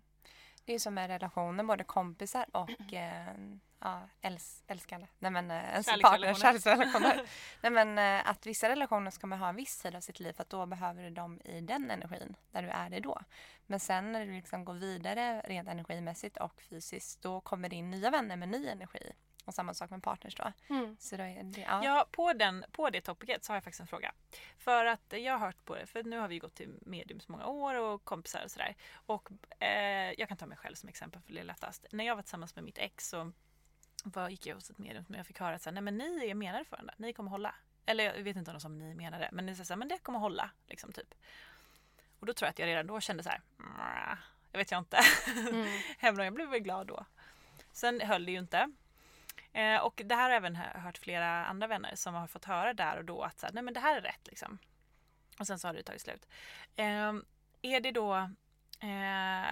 Det är som med relationer, både kompisar och eh, ja, äls älskande. Nej men eh, ens partner, Kärleksrelationer. kärleksrelationer. Nej men eh, att vissa relationer ska man ha en viss tid av sitt liv för att då behöver du dem i den energin där du är det då. Men sen när du liksom går vidare rent energimässigt och fysiskt då kommer det in nya vänner med ny energi. Och samma sak med partners då. Mm. Så då är det, ja. Ja, på, den, på det topicet så har jag faktiskt en fråga. För att jag har hört på det, för nu har vi gått till medium så många år och kompisar och sådär. Och eh, jag kan ta mig själv som exempel för det är lättast. När jag var tillsammans med mitt ex så var, gick jag hos ett medium som jag fick höra att så här, nej men ni är menade för varandra, ni kommer hålla. Eller jag vet inte om de som ni menade, men ni sa så här, men det kommer hålla. Liksom, typ. Och då tror jag att jag redan då kände så här, "Mwah, jag vet jag inte. Mm. Även om jag blev väl glad då. Sen höll det ju inte. Eh, och det här har jag även hört flera andra vänner som har fått höra där och då att så här, nej men det här är rätt liksom. Och sen så har det tagit slut. Eh, är det då eh,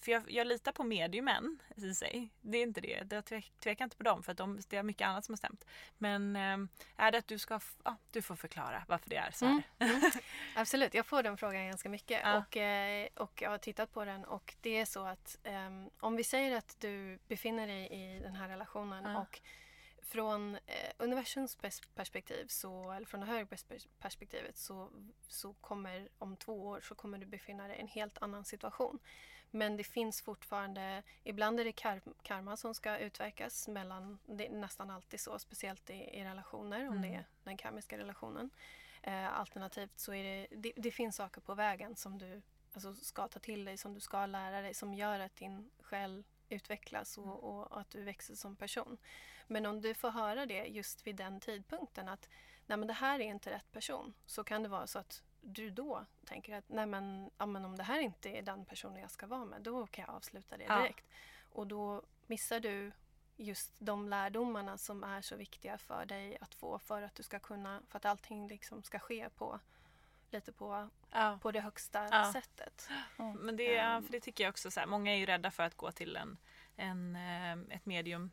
för jag, jag litar på mediumen i sig. Det är inte det. Jag tvek, tvekar inte på dem för att de, det är mycket annat som har stämt. Men eh, är det att du ska, ja, du får förklara varför det är så här. Mm. Absolut, jag får den frågan ganska mycket Ja. och, eh, och jag har tittat på den och det är så att ehm, om vi säger att du befinner dig i den här relationen Ja. och från eh, universums pers- perspektiv, så, eller från det högre pers- perspektivet så, så kommer om två år så kommer du befinna dig i en helt annan situation. Men det finns fortfarande, ibland är det kar- karma som ska utverkas mellan, det är nästan alltid så, speciellt i, i relationer om Mm. det är den karmiska relationen. Eh, alternativt så är det, det, det finns saker på vägen som du alltså, ska ta till dig, som du ska lära dig, som gör att din själ utvecklas och, och att du växer som person. Men om du får höra det just vid den tidpunkten att nej men det här är inte rätt person så kan det vara så att du då tänker att nej men, ja, men om det här inte är den personen jag ska vara med då kan jag avsluta det Ja. direkt. Och då missar du just de lärdomarna som är så viktiga för dig att få för att du ska kunna, för att allting liksom ska ske på lite på, Ja. på det högsta Ja. sättet. Men det, ja, Ehm. för det tycker jag också så här, många är ju rädda för att gå till en, en, eh, ett medium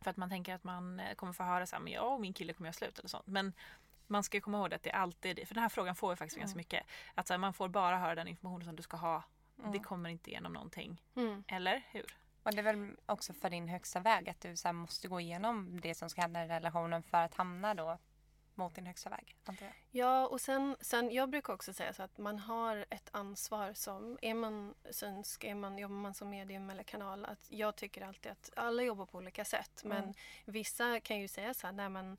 för att man tänker att man eh, kommer få höra så här, men jag och min kille kommer göra slut eller sånt. Men man ska komma ihåg att det alltid, för den här frågan får vi faktiskt mm. ganska mycket. Att så här, man får bara höra den informationen som du ska ha. Mm. Det kommer inte igenom någonting. Mm. Eller hur? Och det är väl också för din högsta väg att du så måste gå igenom det som ska hända i relationen för att hamna då mot din högsta väg. Antar jag. Ja, och sen, sen jag brukar också säga så att man har ett ansvar som, är man synsk, är man, jobbar man som medium eller kanal, att jag tycker alltid att alla jobbar på olika sätt. Men mm. vissa kan ju säga så här, nej men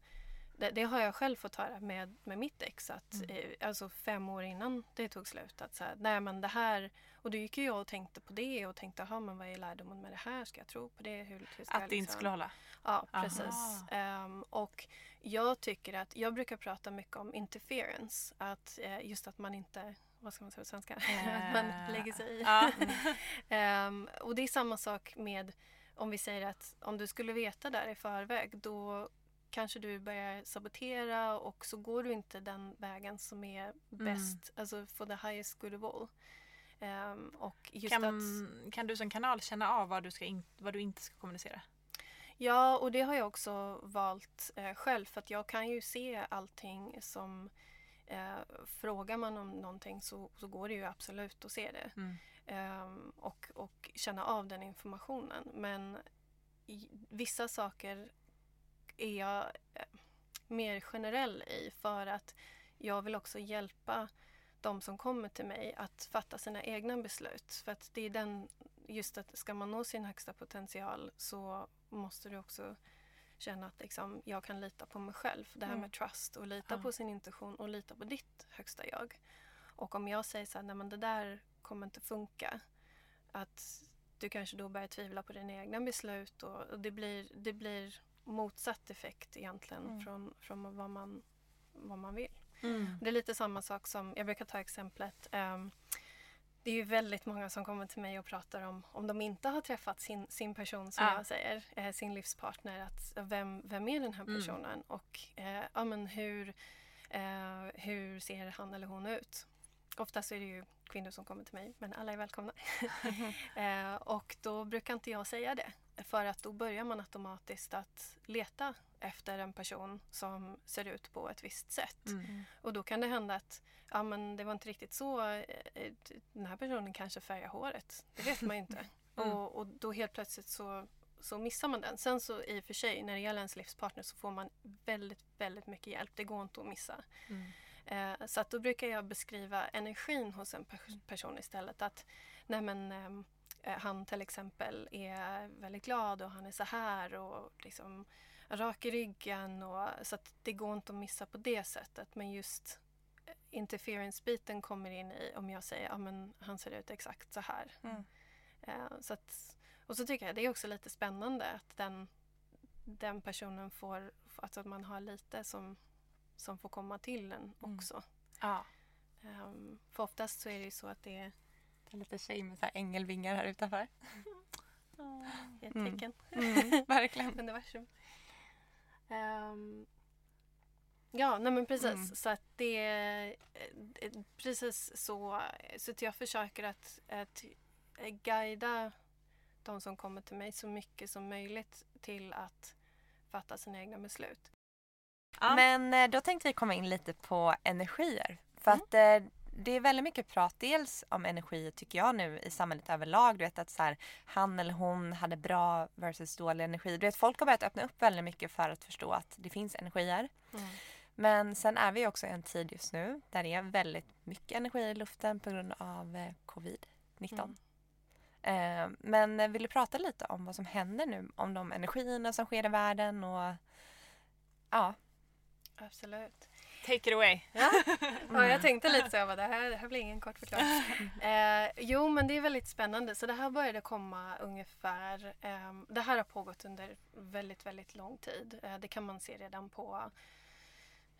det, det, har jag själv fått höra med, med mitt ex. Att, mm. eh, alltså fem år innan det tog slut. Att så här, nej men det här, och då gick ju jag och tänkte på det och tänkte, aha, men vad är lärdomen med det här? Ska jag tro på det? Hur, hur att det liksom... inte skulle hålla? Ja, precis. Um, och jag tycker att, jag brukar prata mycket om interference. Att uh, just att man inte vad ska man säga på svenska? att man eh, lägger sig i. um, och det är samma sak med om vi säger att om du skulle veta där i förväg då kanske du börjar sabotera och så går du inte den vägen som är mm. bäst, mm. alltså for the highest good of all. Um, och just kan, att, kan du som kanal känna av vad du, ska in, vad du inte ska kommunicera? Ja, och det har jag också valt eh, själv för att jag kan ju se allting som eh, Frågar man om någonting så, så går det ju absolut att se det. Mm. Um, och, och känna av den informationen. Men i, vissa saker är jag eh, mer generell i för att jag vill också hjälpa de som kommer till mig att fatta sina egna beslut. För att det är den, just att ska man nå sin högsta potential så måste du också känna att liksom, jag kan lita på mig själv. Det här mm. med trust och lita ja. på sin intuition och lita på ditt högsta jag. Och om jag säger så här, nej men det där kommer inte funka. Att du kanske då börjar tvivla på dina egna beslut och det blir, det blir motsatt effekt egentligen mm. från, från vad, man, vad man vill. Mm. Det är lite samma sak som, jag brukar ta exemplet um, det är ju väldigt många som kommer till mig och pratar om om de inte har träffat sin, sin person som ja. jag säger, eh, sin livspartner. Att, vem, vem är den här mm. personen mm. och eh, ja, men hur, eh, hur ser han eller hon ut? Oftast är det ju kvinnor som kommer till mig men alla är välkomna. eh, och då brukar inte jag säga det för att då börjar man automatiskt att leta efter en person som ser ut på ett visst sätt. Mm. Och då kan det hända att ja, men det var inte riktigt så. Eh, eh, den här personen kanske färgar håret. Det vet man inte. Mm. Och, och då helt plötsligt så, så missar man den. Sen så i och för sig när det gäller ens livspartner så får man väldigt, väldigt mycket hjälp. Det går inte att missa. Mm. Eh, så att då brukar jag beskriva energin hos en person istället. Att nej men, Eh, han till exempel är väldigt glad och han är så här och liksom rak i ryggen. Och, så det går inte att missa på det sättet. Men just eh, interference-biten kommer in i om jag säger att ja, han ser ut exakt så här. Mm. Uh, så att, och så tycker jag det är också lite spännande att den, den personen får, alltså att man har lite som, som får komma till en mm. också. Mm. Ja. Um, för oftast så är det ju så att det är en liten tjej med så här ängelvingar här utanför. Oh, ett tecken. Mm. Mm, verkligen. Universum. Um, ja, nej men precis. Mm. Så att det är eh, precis så. Så att jag försöker att, att guida de som kommer till mig så mycket som möjligt till att fatta sina egna beslut. Ja. Men eh, då tänkte vi komma in lite på energier. För mm. att eh, det är väldigt mycket prat dels om energi tycker jag nu i samhället överlag. Du vet att så här, han eller hon hade bra versus dålig energi. Du vet folk har börjat öppna upp väldigt mycket för att förstå att det finns energier. Mm. Men sen är vi också i en tid just nu där det är väldigt mycket energi i luften på grund av eh, covid-19. Mm. Eh, men vill du prata lite om vad som händer nu? Om de energierna som sker i världen och ja. Absolut. Take it away. Ja, ja jag tänkte lite så. Jag bara, det, här, det här blir ingen kort förklaring. Eh, jo, men det är väldigt spännande. Så det här började komma ungefär... Eh, det här har pågått under väldigt, väldigt lång tid. Eh, det kan man se redan på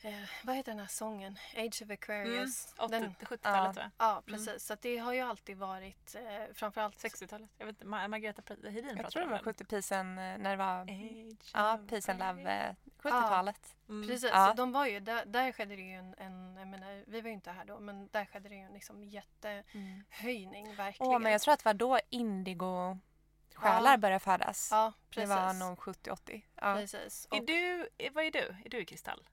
Eh, vad heter den här sången? Age of Aquarius. Mm, 70-talet ja, ja, precis. Mm. Så det har ju alltid varit eh, framförallt 60-talet. Jag vet Margareta Hedin Jag tror det var 70 Peace and, eh, när det var Age ja, Peace and Love 70-talet. Eh, mm. Precis, ja. de var ju, där, där skedde det ju en, en, jag menar, vi var ju inte här då, men där skedde det ju en liksom jättehöjning mm. verkligen. Åh, men jag tror att det var då Indigo själar Ja. började födas. Ja, det precis. var nog 70-80. Ja. Precis. Är Och du, är- vad är du? Är du kristall?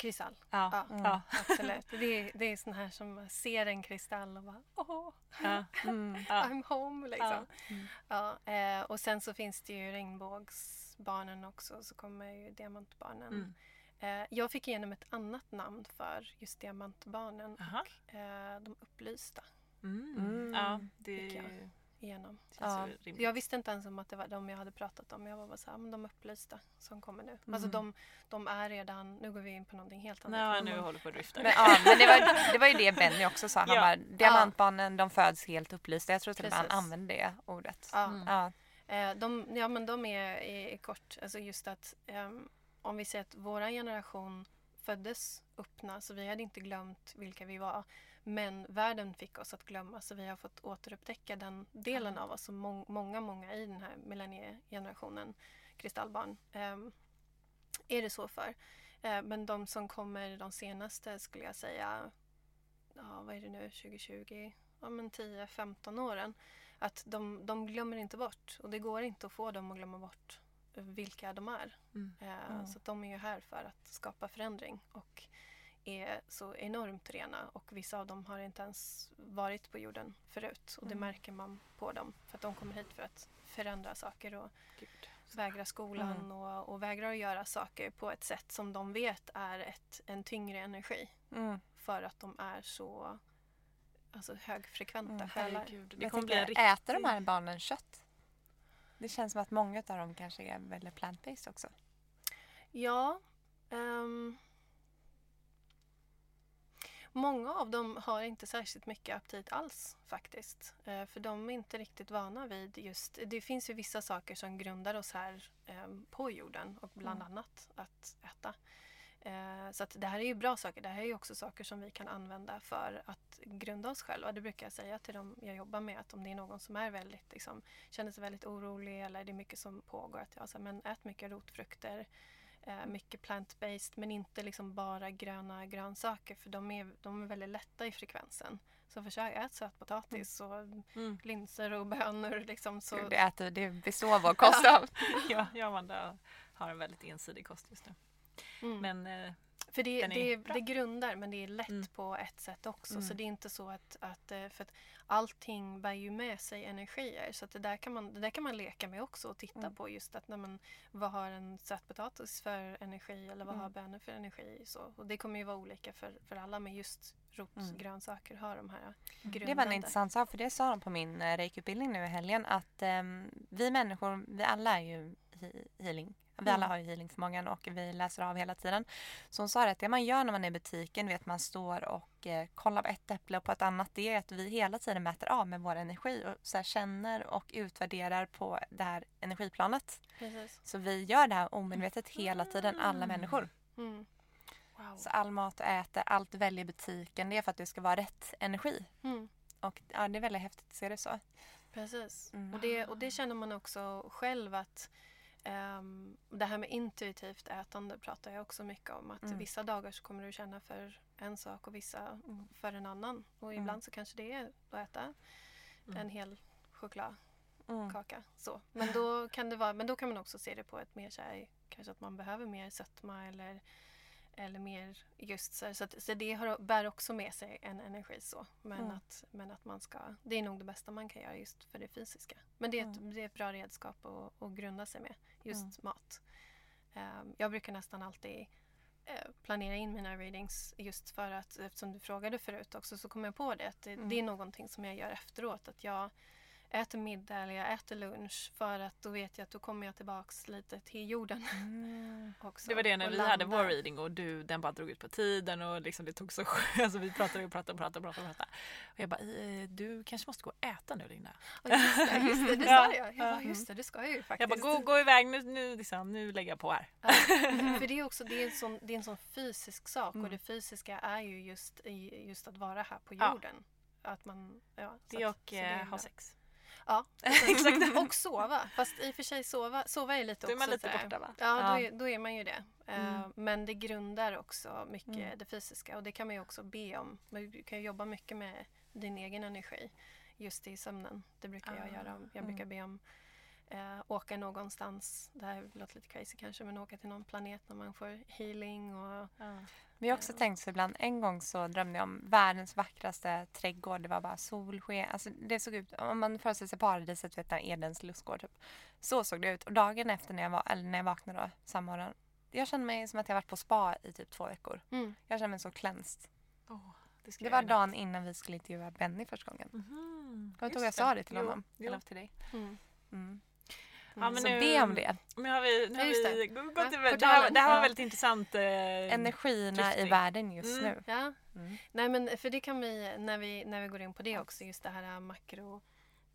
Kristall. Ja. Ja, Mm. Ja. absolut. Det är, det är sån här som ser en kristall och bara åh, Ja. Mm. Ja. I'm home liksom. Mm. Ja, eh, och sen så finns det ju regnbågsbarnen också, så kommer ju diamantbarnen. Mm. Eh, jag fick igenom ett annat namn för just diamantbarnen Aha. och eh, de upplysta Mm. Mm. Ja, det känns igenom. Ja. Jag visste inte ens om att det var de jag hade pratat om. Jag var bara så här, men de upplysta som kommer nu. Alltså Mm. de, de är redan, nu går vi in på någonting helt annat. Nej, nu håller på att drifta. Men, ja, men det, var, det var ju det Benny också sa. Han Ja. bara, diamantbarnen de föds helt upplysta. Jag tror till och med han använde det ordet. Ja. Mm. Ja. Eh, de, ja men de är i, i kort, alltså just att ehm, om vi säger att våra generation föddes öppna så vi hade inte glömt vilka vi var. Men världen fick oss att glömma så vi har fått återupptäcka den delen av oss som må- många, många i den här millenniegenerationen kristallbarn ehm, är det så för. Eh, men de som kommer de senaste skulle jag säga, ja vad är det nu, 2020, ja men 10-15 åren att de, de glömmer inte bort och det går inte att få dem att glömma bort vilka de är. Mm. Eh, Mm. Så de är ju här för att skapa förändring och är så enormt rena och vissa av dem har inte ens varit på jorden förut och det Mm. märker man på dem för att de kommer hit för att förändra saker och Gud. vägra skolan Mm. och, och vägra att göra saker på ett sätt som de vet är ett, en tyngre energi Mm. för att de är så alltså, högfrekventa Mm. själar. Herregud, det kommer bli en tänker, riktig... äter de här barnen kött? Det känns som att många av dem kanske är väldigt plant-based också. Ja. ehm, många av dem har inte särskilt mycket aptit alls faktiskt. Eh, för de är inte riktigt vana vid just... Det finns ju vissa saker som grundar oss här ehm, på jorden och bland Mm. annat att äta. Eh, så att det här är ju bra saker. Det här är ju också saker som vi kan använda för att grunda oss själva. Det brukar jag säga till dem jag jobbar med att om det är någon som är väldigt, liksom, känner sig väldigt orolig eller det är mycket som pågår att jag säger men ät mycket rotfrukter, mycket plant-based men inte liksom bara gröna grönsaker för de är, de är väldigt lätta i frekvensen. Så försök ät sötpotatis och Mm. linser och bönor liksom. Så, Det, äter, det består vår kost av. Ja, jag och Amanda har en väldigt ensidig kost just nu. mm. Men eh, För det, det, det grundar men det är lätt Mm. på ett sätt också. Mm. Så det är inte så att, att, eh, för att allting bär ju med sig energier. Så att det, där kan man, det där kan man leka med också och titta Mm. på just att när man, vad har en sötpotatis för energi eller vad Mm. har bönor för energi. Så, och det kommer ju vara olika för, för alla men just rotgrönsaker har de här grundande. Det var en intressant sak för det sa de på min eh, reiki-utbildning nu i helgen att ehm, vi människor, vi alla är ju he- healing. Vi Mm. alla har ju healingförmågan och vi läser av hela tiden. Så hon sa det att det man gör när man är i butiken, vet man står och eh, kollar på ett äpple och på ett annat, det är att vi hela tiden mäter av med vår energi och så känner och utvärderar på det här energiplanet. Precis. Så vi gör det här omedvetet hela tiden, alla människor. Mm. Wow. Så all mat du äter, allt du väljer i butiken, det är för att det ska vara rätt energi. Mm. Och ja, det är väldigt häftigt att se det så. Precis. Mm. Och, det, och det känner man också själv att ehm, det här med intuitivt ätande pratar jag också mycket om. Att Mm. vissa dagar så kommer du känna för en sak och vissa för en annan. Och Mm. ibland så kanske det är att äta Mm. en hel chokladkaka. Mm. Så. Men, då kan det vara, men då kan man också se det på ett mer så här, kanske att man behöver mer sötma eller eller mer just så, så, att, så det har, bär också med sig en energi så. Men, Mm. att, men att man ska, det är nog det bästa man kan göra just för det fysiska. Men det är ett, Mm. det är ett bra redskap att, att grunda sig med, just Mm. mat. Ehm, jag brukar nästan alltid eh, planera in mina readings just för att eftersom du frågade förut också så kom jag på det att det, Mm. det är någonting som jag gör efteråt. Att jag äter middag eller jag äter lunch för att då vet jag att då kommer jag tillbaks lite till jorden Mm. också. det var det när och vi hade vår landar. reading och du, den bara drog ut på tiden och liksom det tog så alltså vi pratade och pratade och pratade och pratade. Och, pratade. och jag bara, "Eh, du kanske måste gå och äta nu Linda. Ja, just det, just det, det Ja, sa jag. Jag ja. bara, just det, det ska jag ju faktiskt. Jag bara, gå, gå iväg nu, nu, liksom, nu lägger jag på här. Ja, för det är också det är en sån, det är en sån fysisk sak Mm. och det fysiska är ju just, just att vara här på Ja. jorden. Att man, ja, så Det att- och så det är eh, ha sex. Ja, Exakt. och sova. Fast i och för sig sova, sova är lite Då är man också lite borta va? Ja, Ja. Då, är, då är man ju det. Eh, Mm. Men det grundar också mycket Mm. det fysiska och det kan man ju också be om. Du kan ju jobba mycket med din egen energi just i sömnen. Det brukar jag Ah, göra. Jag mm. brukar be om eh, åka någonstans, det här låter lite crazy kanske, men åka till någon planet när man får healing och Vi har också tänkt så ibland, en gång så drömde jag om världens vackraste trädgård. Det var bara solsken. Alltså det såg ut, om man föreställer sig paradiset, vet du, Edens lustgård typ. Så såg det ut. Och dagen efter när jag, var, eller när jag vaknade då, samma morgon. Jag kände mig som att jag varit på spa i typ två veckor. mm. Jag kände mig så cleansed. Åh, det, Det var dagen innan vi skulle intervjua Benny första gången. Mhm, Jag tror jag sa det till honom. jo. Eller till dig. Mm. Mm. Ja, men så nu- be om det. Nu har vi, nu har Ja, vi gått Ja, över. Det här, det här var Ja. väldigt intressant. Eh, Energierna i drifting. världen just Mm. nu. Ja, Mm. nej men för det kan vi, när vi, när vi går in på det också, just det här makro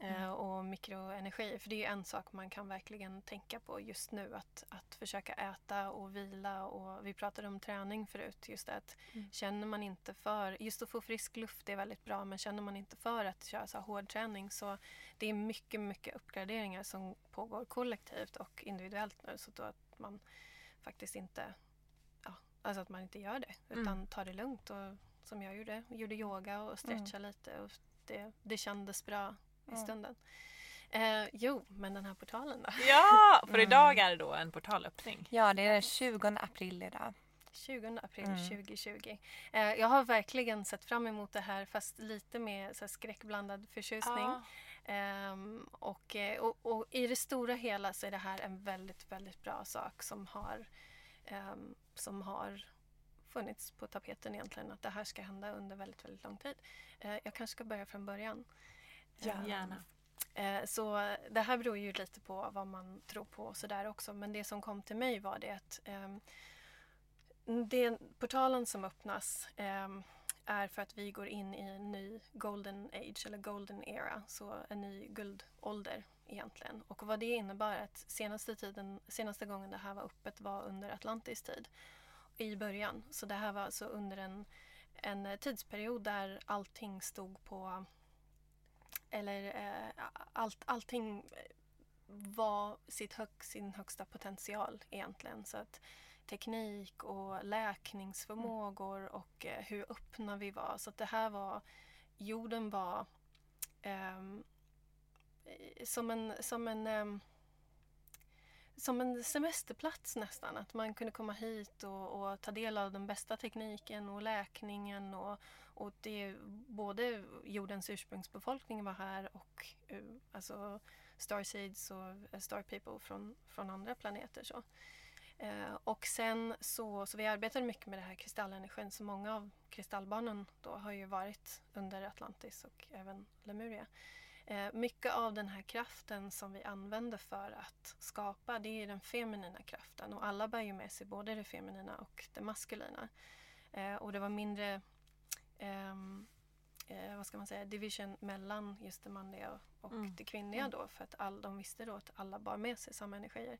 eh, och mikroenergi. För det är ju en sak man kan verkligen tänka på just nu. Att, att försöka äta och vila. Och vi pratade om träning förut. Just det att Mm. känner man inte för, just att få frisk luft är väldigt bra. Men känner man inte för att köra så hård träning så det är mycket, mycket uppgraderingar som pågår kollektivt och individuellt nu. Så att man faktiskt inte, ja, alltså att man inte gör det. Utan Mm. tar det lugnt. Och, som jag gjorde. Gjorde yoga och stretcha lite. Och det, det kändes bra i stunden. Eh, jo, men den här portalen då? Ja, för Mm. idag är det då en portalöppning. Ja, det är den 20 april idag. 20 april Mm. 2020. Eh, jag har verkligen sett fram emot det här fast lite med så här, skräckblandad förtjusning. Ja. Ehm, och, eh, och, och i det stora hela så är det här en väldigt, väldigt bra sak som har, ehm, som har funnits på tapeten egentligen. Att det här ska hända under väldigt, väldigt lång tid. Eh, jag kanske ska börja från början. Ja, Ehm, gärna. Eh, Så det här beror ju lite på vad man tror på och sådär också. Men det som kom till mig var det att ehm, den portalen som öppnas ehm, är för att vi går in i en ny golden age eller golden era. Så en ny guldålder egentligen. Och vad det innebär är att senaste, tiden, senaste gången det här var öppet var under Atlantis tid. I början. Så det här var alltså under en, en eh, tidsperiod där allting stod på eller eh, allt, allting var sitt hög, sin högsta potential egentligen. Så att teknik och läkningsförmågor och eh, hur öppna vi var. Så att det här var, jorden var eh, som en, som en ehm, som en semesterplats nästan. Att man kunde komma hit och, och ta del av den bästa tekniken och läkningen. Och, och det, både jordens ursprungsbefolkning var här och eh, alltså Starseeds och eh, Star People från, från andra planeter. Så. Eh, och sen så, så vi arbetade mycket med det här kristallenergin. Så många av kristallbarnen då har ju varit under Atlantis och även Lemuria. Eh, mycket av den här kraften som vi använder för att skapa det är den feminina kraften och alla bär ju med sig både det feminina och det maskulina. Eh, och det var mindre eh, vad ska man säga, division mellan just det manliga och Mm. det kvinnliga då för att all, de visste då att alla bar med sig samma energier.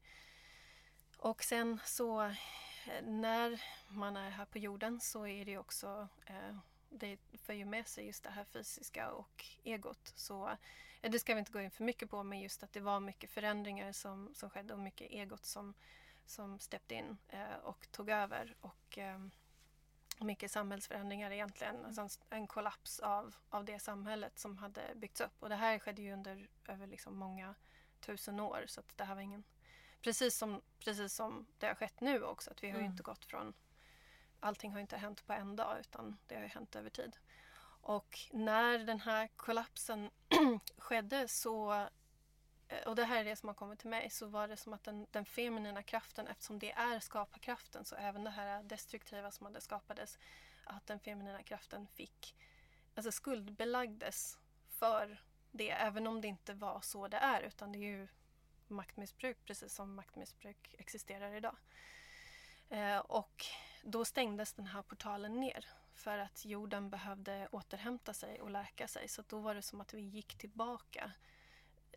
Och sen så eh, när man är här på jorden så är det också eh, det för ju med sig just det här fysiska och egot. Så eh, det ska vi inte gå in för mycket på men just att det var mycket förändringar som, som skedde och mycket egot som, som steppade in eh, och tog över. Och eh, mycket samhällsförändringar egentligen. Alltså en, en kollaps av, av det samhället som hade byggts upp. Och det här skedde ju under över liksom många tusen år. Så att det här var ingen... Precis som, precis som det har skett nu också. Att vi har Mm. inte gått från... Allting har inte hänt på en dag utan det har ju hänt över tid. Och när den här kollapsen skedde så Eh, och det här är det som har kommit till mig, så var det som att den, den feminina kraften, eftersom det är skaparkraften, så även det här destruktiva som hade skapades, att den feminina kraften fick, alltså skuldbelagdes för det, även om det inte var så det är, utan det är ju maktmissbruk, precis som maktmissbruk existerar idag. Eh, och då stängdes den här portalen ner för att jorden behövde återhämta sig och läka sig. Så då var det som att vi gick tillbaka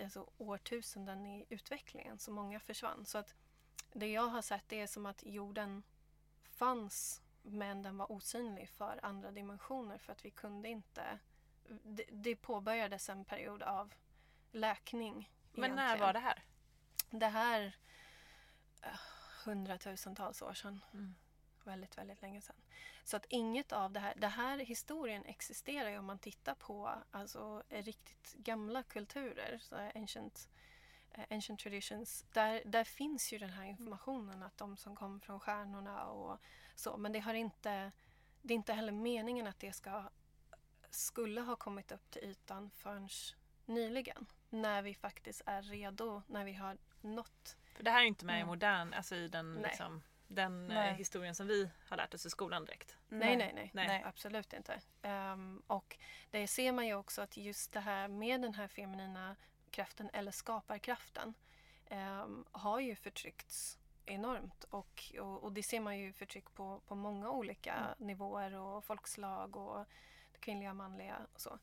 alltså årtusenden i utvecklingen, så många försvann. Så att det jag har sett det är som att jorden fanns men den var osynlig för andra dimensioner för att vi kunde inte... Det, det påbörjades en period av läkning. Men när egentligen. var det här? Det här eh, hundratusentals år sedan. Mm. Väldigt, väldigt länge sedan. Så att inget av det här, det här historien existerar ju om man tittar på alltså, riktigt gamla kulturer, så ancient eh, ancient traditions, där, där finns ju den här informationen att de som kom från stjärnorna och så. Men det har inte, det är inte heller meningen att det ska, skulle ha kommit upp till ytan förrän nyligen. När vi faktiskt är redo, när vi har nått. För det här är inte med i Mm. modern, alltså i den, liksom, den eh, Nej. historien som vi har lärt oss i skolan direkt. Nej, nej, nej. Nej. Absolut inte. Ehm, och det ser man ju också att just det här med den här feminina kraften eller skaparkraften ehm, har ju förtryckts enormt och, och, och det ser man ju förtryck på, på många olika nivåer och folkslag och kvinnliga, manliga och så.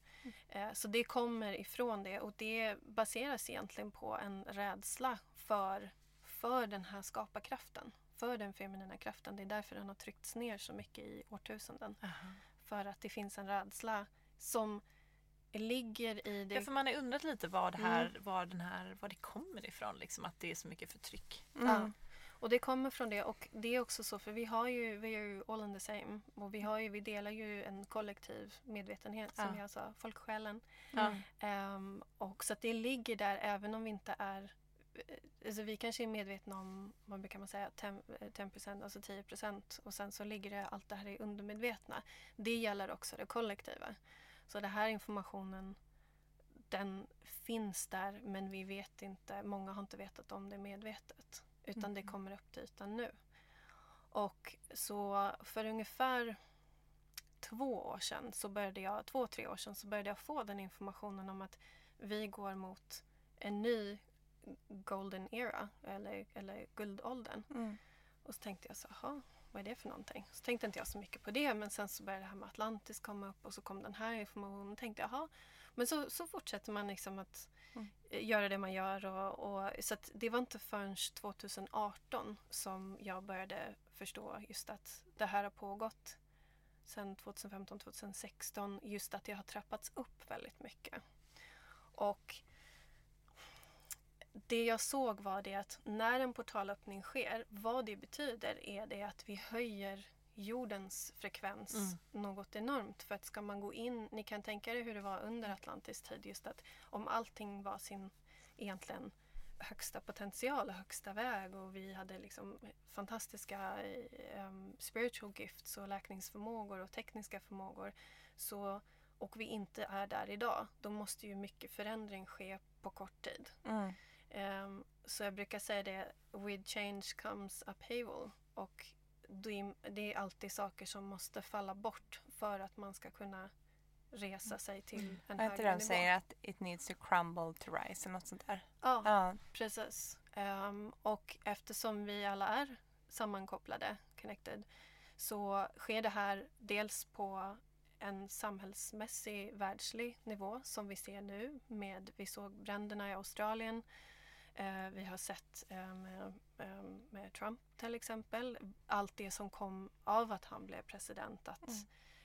Eh, så det kommer ifrån det och det baseras egentligen på en rädsla för, för den här skaparkraften. För den feminina kraften. Det är därför den har tryckts ner så mycket i årtusenden. För att det finns en rädsla som ligger i det Ja, för man har undrat lite var det här, var den här, var det kommer ifrån, liksom, att det är så mycket förtryck. Ja. Och det kommer från det och det är också så för vi har ju, vi är ju all in the same och vi, har ju, vi delar ju en kollektiv medvetenhet som Ja. jag sa, folksjälen. Ja. Ehm, och så att det ligger där även om vi inte är Alltså vi kanske är medvetna om, vad brukar man säga, 10, 10% alltså 10% och sen så ligger det allt det här i undermedvetna. Det gäller också det kollektiva. Så den här informationen den finns där men vi vet inte, många har inte vetat om det medvetet. Utan det kommer upp till ytan nu. Och så för ungefär två år sedan, så började jag, två, tre år sedan så började jag få den informationen om att vi går mot en ny golden era eller, eller guldåldern. Mm. Och så tänkte jag så, "Jaha, vad är det för någonting? Så tänkte inte jag så mycket på det men sen så började det här med Atlantis komma upp och så kom den här informationen och tänkte jaha. Men så, så fortsätter man liksom att eh, göra det man gör och, och så det var inte förrän 2018 som jag började förstå just att det här har pågått sedan 2015-2016 just att det har trappats upp väldigt mycket. Och det jag såg var det att när en portalöppning sker, vad det betyder är det att vi höjer jordens frekvens Mm. något enormt. För att ska man gå in, ni kan tänka er hur det var under Atlantis tid, just att om allting var sin egentligen högsta potential och högsta väg och vi hade liksom fantastiska um, spiritual gifts och läkningsförmågor och tekniska förmågor så, och vi inte är där idag, då måste ju mycket förändring ske på kort tid. Mm. Ehm, så jag brukar säga det, with change comes upheaval. Och det är, alltid saker som måste falla bort för att man ska kunna resa sig till en Vad heter det högre de nivå. säger att it needs to crumble to rise eller något sånt där? Ja, Ja. precis. Ehm, och eftersom vi alla är sammankopplade, connected, så sker det här dels på en samhällsmässig världslig nivå som vi ser nu med, vi såg bränderna i Australien, Eh, vi har sett eh, med, eh, med Trump till exempel, allt det som kom av att han blev president, att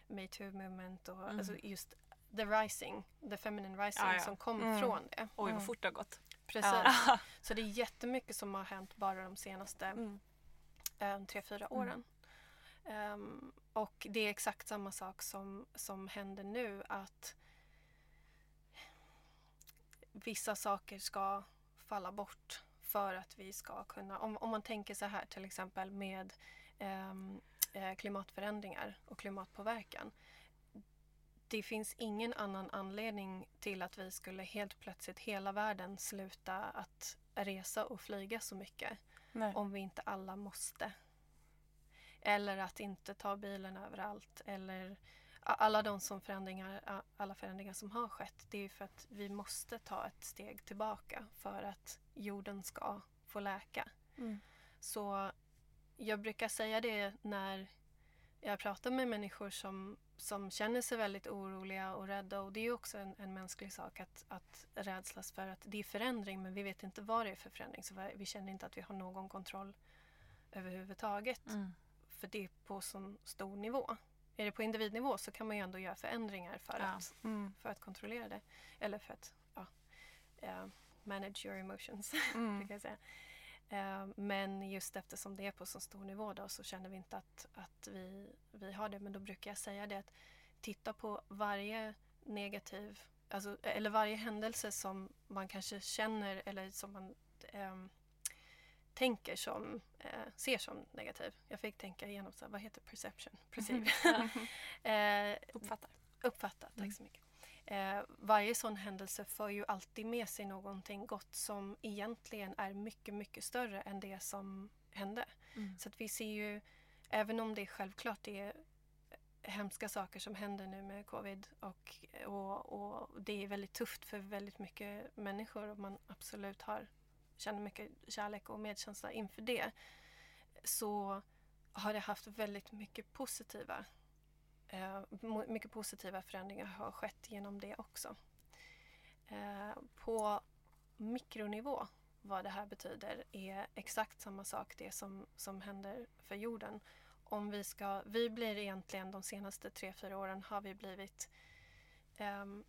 metoo movement och Mm. alltså just the rising, the feminine rising Ja, ja. som kom Mm. från det. Oj vad fort det har gått. Precis. Ja. Så det är jättemycket som har hänt bara de senaste Mm. eh, tre, fyra åren. Ehm, och det är exakt samma sak som, som händer nu att vissa saker ska falla bort för att vi ska kunna, om, om man tänker så här till exempel med ehm, eh, klimatförändringar och klimatpåverkan. Det finns ingen annan anledning till att vi skulle helt plötsligt hela världen sluta att resa och flyga så mycket Nej. om vi inte alla måste. Eller att inte ta bilen överallt. Eller alla de som förändringar, alla förändringar som har skett. Det är för att vi måste ta ett steg tillbaka för att jorden ska få läka. Mm. Så jag brukar säga det när jag pratar med människor som, som känner sig väldigt oroliga och rädda. Och det är också en, en mänsklig sak att, att rädslas för att det är förändring men vi vet inte vad det är för förändring. Så vi- vi känner inte att vi har någon kontroll överhuvudtaget. Mm. För det är på så stor nivå. Är det på individnivå så kan man ju ändå göra förändringar för, Ja. att, Mm. för att kontrollera det. Eller för att ja, eh, manage your emotions. Mm. jag säga. Eh, men just eftersom det är på så stor nivå då så känner vi inte att, att vi, vi har det. Men då brukar jag säga det att titta på varje negativ alltså, eller varje händelse som man kanske känner eller som man ehm, tänker som, eh, ser som negativ. Jag fick tänka igenom, så här, vad heter perception? Perceive. eh, Uppfattar. Uppfatta, tack Mm. så mycket. Eh, varje sån händelse för ju alltid med sig någonting gott som egentligen är mycket, mycket större än det som hände. Mm. Så att vi ser ju, även om det är självklart det är hemska saker som händer nu med covid och, och, och det är väldigt tufft för väldigt mycket människor och man absolut har, känner mycket kärlek och medkänsla inför det så har det haft väldigt mycket positiva eh, mycket positiva förändringar har skett genom det också. Eh, på mikronivå, vad det här betyder, är exakt samma sak det som, som händer för jorden. Om vi ska, vi blir egentligen de senaste tre, fyra åren har vi blivit ehm,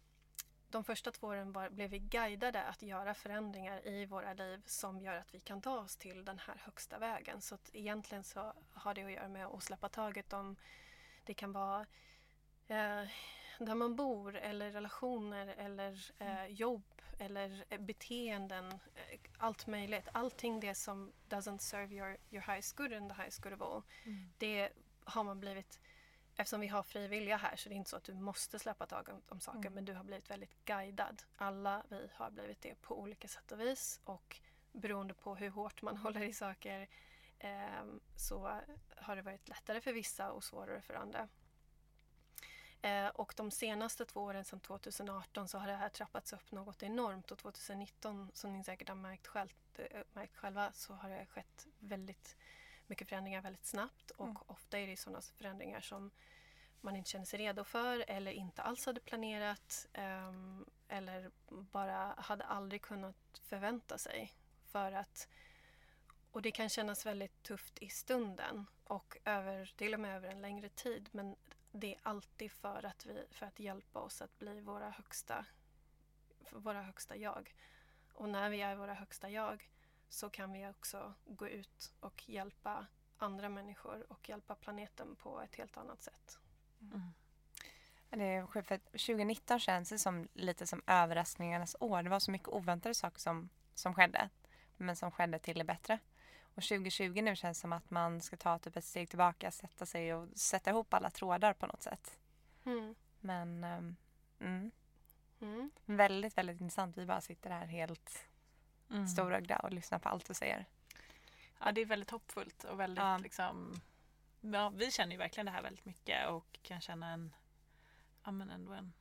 de första två åren var, blev vi guidade att göra förändringar i våra liv som gör att vi kan ta oss till den här högsta vägen. Så att egentligen så har det att göra med att släppa taget om det kan vara eh, där man bor eller relationer eller eh, jobb eller eh, beteenden. Eh, allt möjligt. Allting det som doesn't serve your, your highest good and the highest good of all. Det har man blivit Eftersom vi har fri vilja här så det är inte så att du måste släppa taget om, om saker men du har blivit väldigt guidad. Alla vi har blivit det på olika sätt och vis och beroende på hur hårt man håller i saker ehm, så har det varit lättare för vissa och svårare för andra. Eh, och de senaste två åren, sedan 2018, så har det här trappats upp något enormt och 2019, som ni säkert har märkt, själv, eh, märkt själva, så har det skett väldigt mycket förändringar väldigt snabbt och ofta är det sådana förändringar som man inte känner sig redo för eller inte alls hade planerat ehm, eller bara hade aldrig kunnat förvänta sig. För att, och det kan kännas väldigt tufft i stunden och över, till och med över en längre tid men det är alltid för att, vi, för att hjälpa oss att bli våra högsta, våra högsta jag. Och när vi är våra högsta jag så kan vi också gå ut och hjälpa andra människor och hjälpa planeten på ett helt annat sätt. Det är sjukt för att 2019 känns det som lite som överraskningarnas år. Det var så mycket oväntade saker som, som skedde. Men som skedde till det bättre. Och 2020 nu känns som att man ska ta typ ett steg tillbaka, sätta sig och sätta ihop alla trådar på något sätt. Mm. Men mm, Mm. väldigt, väldigt intressant. Vi bara sitter här helt Mm. storögda och lyssnar på allt du säger. Ja, det är väldigt hoppfullt och väldigt Ja. liksom... Ja, vi känner ju verkligen det här väldigt mycket och kan känna en... Ja, men ändå en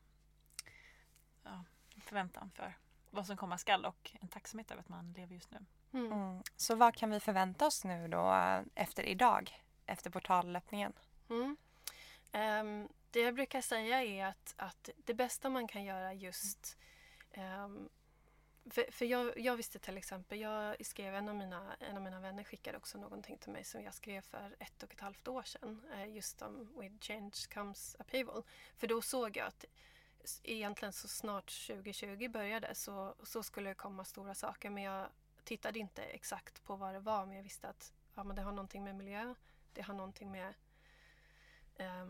ja, förväntan för vad som komma skall och en tacksamhet över att man lever just nu. Mm. Mm. Så vad kan vi förvänta oss nu då eh, efter idag? Efter portalöppningen? Mm. Ehm, det jag brukar säga är att, att det bästa man kan göra just ehm, för, för jag, jag visste till exempel, jag skrev en av, mina, en av mina vänner skickade också någonting till mig som jag skrev för ett och ett halvt år sedan. Eh, just om with change comes upheaval. För då såg jag att egentligen så snart 2020 började så, så skulle det komma stora saker. Men jag tittade inte exakt på vad det var men jag visste att ja, men det har någonting med miljö, det har någonting med eh,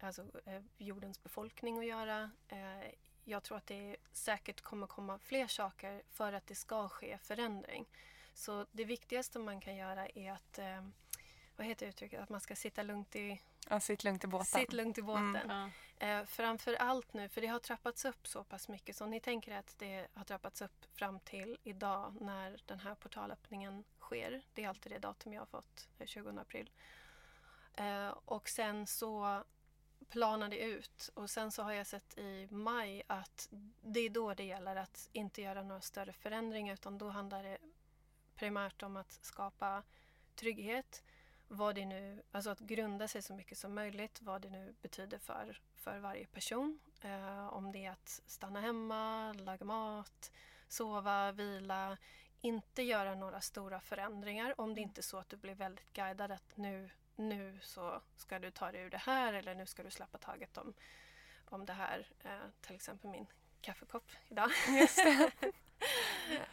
alltså, eh, jordens befolkning att göra. Eh, jag tror att det säkert kommer komma fler saker för att det ska ske förändring. Så det viktigaste man kan göra är att, eh, vad heter uttrycket, att man ska sitta lugnt i, Ja, sitt lugnt i båten. sitt lugnt i båten. Mm. Ja. Eh, framför allt nu, för det har trappats upp så pass mycket. Så ni tänker att det har trappats upp fram till idag när den här portalöppningen sker. Det är alltid det datum jag har fått, eh, 20 april. Eh, och sen så planar det ut och sen så har jag sett i maj att det är då det gäller att inte göra några större förändringar utan då handlar det primärt om att skapa trygghet, vad det nu, alltså att grunda sig så mycket som möjligt, vad det nu betyder för, för varje person. Eh, om det är att stanna hemma, laga mat, sova, vila. Inte göra några stora förändringar om det inte är så att du blir väldigt guidad att nu, nu så ska du ta dig ur det här eller nu ska du släppa taget om, om det här. Eh, till exempel min kaffekopp idag. Just det.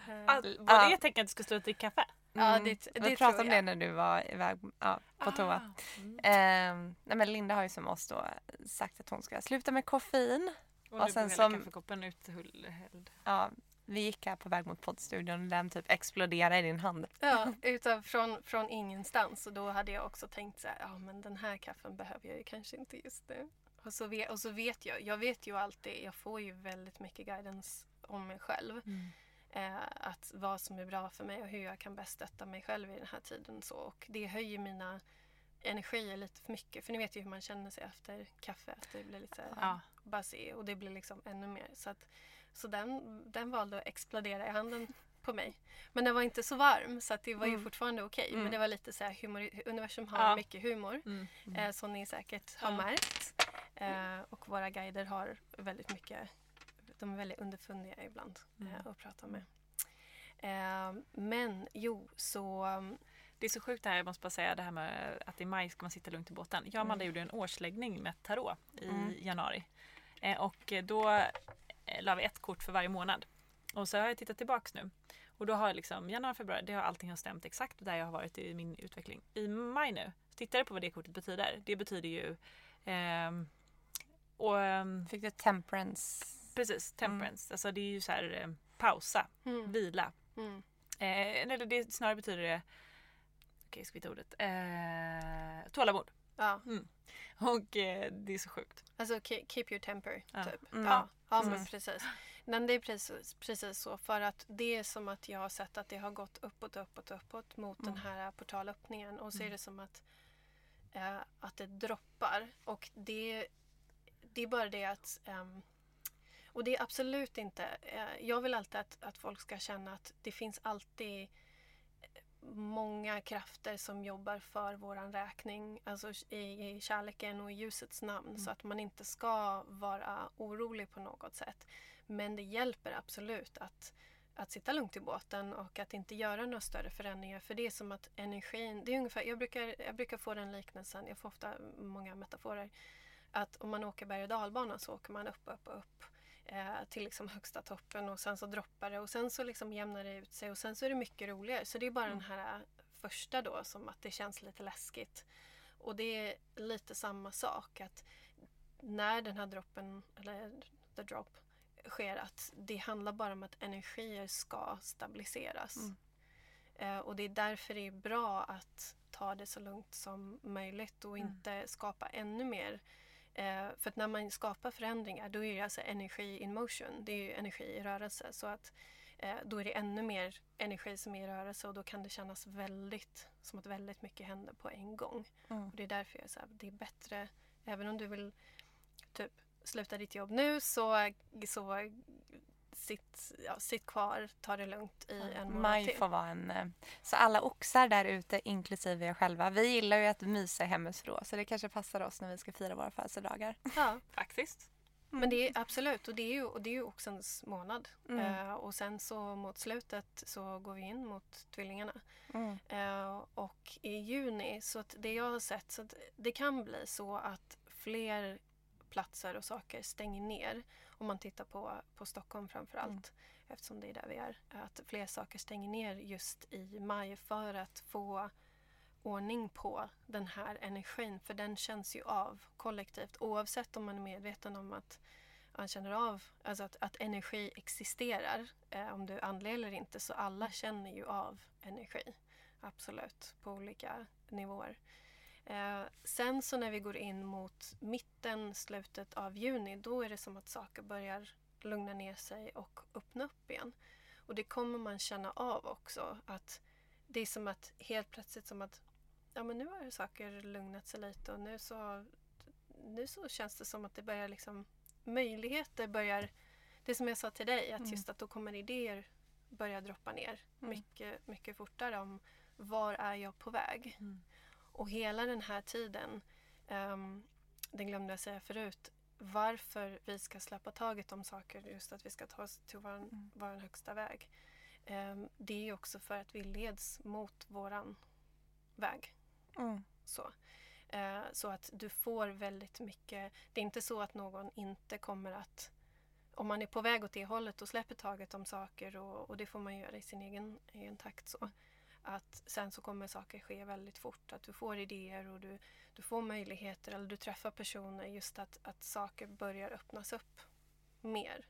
Eh, var det Ja. ett tecken att du skulle stå och dricka kaffe? Ja, Mm. det- Vi det pratade om det jag. när du var iväg ja, på toa. Ah, mm. Ehm, nej men Linda har ju som oss då sagt att hon ska sluta med koffein. Och, och sen som... kaffekoppen uthälld. Ja, vi gick här på väg mot poddstudion och den typ exploderade i din hand. Ja, utav, från, från ingenstans. Och då hade jag också tänkt så här, ja men den här kaffen behöver jag ju kanske inte just nu. Och så, vet, och så vet jag, jag vet ju alltid, jag får ju väldigt mycket guidance om mig själv. Mm. Eh, att vad som är bra för mig och hur jag kan bäst stötta mig själv i den här tiden. Så. Och det höjer mina energier lite för mycket. För ni vet ju hur man känner sig efter kaffe. Att det blir lite ja. buzzy och det blir liksom ännu mer. Så, att, så den, den valde att explodera i handen på mig. Men den var inte så varm så att det var ju mm. fortfarande okej. Okay. Mm. Men det var lite så här, humor, universum har ja. mycket humor. Mm. Mm. Eh, som ni säkert har märkt. Eh, och våra guider har väldigt mycket de är väldigt underfundiga ibland mm. eh, att prata med. Eh, men jo, så... Det är så sjukt det här, jag måste bara säga det här med att i maj ska man sitta lugnt i båten. Jag och Amanda gjorde en årsläggning med tarot i januari. Eh, och då la vi ett kort för varje månad. Och så har jag tittat tillbaks nu. Och då har liksom januari, februari, det har allting har stämt exakt där jag har varit i min utveckling. I maj nu, tittar du på vad det kortet betyder? Det betyder ju eh, och, um, Fick du temperance? Precis, temperance. Mm. Alltså det är ju så här eh, pausa, mm. vila. Mm. Eh, eller det snarare betyder det, okej okay, ska vi ta ordet, eh, tålamod. Ja. Mm. Och eh, det är så sjukt. Alltså keep your temper, ja. typ. Mm. Ja, ja men precis. Men det är precis, precis så. För att det är som att jag har sett att det har gått uppåt, uppåt, uppåt mot mm. den här portalöppningen. Och så är mm. det som att, eh, att det droppar. Och det det är bara det att um, och det är absolut inte... Uh, jag vill alltid att, att folk ska känna att det finns alltid många krafter som jobbar för våran räkning, alltså i, i kärleken och i ljusets namn. Mm. Så att man inte ska vara orolig på något sätt. Men det hjälper absolut att, att sitta lugnt i båten och att inte göra några större förändringar. För det är som att energin, det är ungefär, jag brukar, jag brukar få den liknelsen, jag får ofta många metaforer att om man åker berg och dalbana så åker man upp, upp, upp eh, till liksom högsta toppen och sen så droppar det och sen så liksom jämnar det ut sig och sen så är det mycket roligare. Så det är bara mm. den här första då som att det känns lite läskigt. Och det är lite samma sak att när den här droppen, eller the drop, sker att det handlar bara om att energier ska stabiliseras. Mm. Eh, och det är därför det är bra att ta det så lugnt som möjligt och mm. inte skapa ännu mer Eh, för att när man skapar förändringar då är det alltså energi in motion. Det är ju energi i rörelse. Så att eh, då är det ännu mer energi som är i rörelse och då kan det kännas väldigt som att väldigt mycket händer på en gång. Mm. Och det är därför jag säger att det är bättre, även om du vill typ sluta ditt jobb nu så, så sitt, ja, sitt kvar, ta det lugnt i en månad Maj till. får vara en... Eh, så alla oxar där ute, inklusive er själva, vi gillar ju att mysa hemifrån så det kanske passar oss när vi ska fira våra födelsedagar. Ja, faktiskt. Mm. Men det är absolut, och det är ju, och det är ju oxens månad. Mm. Uh, och sen så mot slutet så går vi in mot tvillingarna. Mm. Uh, och i juni, så att det jag har sett, så att det kan bli så att fler platser och saker stänger ner. Om man tittar på, på Stockholm framför allt. Mm. Eftersom det är där vi är. Att fler saker stänger ner just i maj för att få ordning på den här energin. För den känns ju av kollektivt oavsett om man är medveten om att man känner av alltså att, att energi existerar. Eh, om du är andlig eller inte så alla känner ju av energi. Absolut, på olika nivåer. Eh, sen så när vi går in mot mitten, slutet av juni, då är det som att saker börjar lugna ner sig och öppna upp igen. Och det kommer man känna av också. Att det är som att helt plötsligt som att ja men nu har saker lugnat sig lite och nu så, nu så känns det som att det börjar liksom möjligheter börjar det som jag sa till dig, att mm. just att då kommer idéer börja droppa ner mm. mycket, mycket fortare om var är jag på väg. Mm. Och hela den här tiden, um, den glömde jag säga förut, varför vi ska släppa taget om saker, just att vi ska ta oss till vår, mm. vår högsta väg. Um, det är också för att vi leds mot våran väg. Mm. Så. Uh, så att du får väldigt mycket, det är inte så att någon inte kommer att om man är på väg åt det hållet och släpper taget om saker och, och det får man göra i sin egen, egen takt. så att sen så kommer saker ske väldigt fort. Att du får idéer och du, du får möjligheter eller du träffar personer. Just att, att saker börjar öppnas upp mer.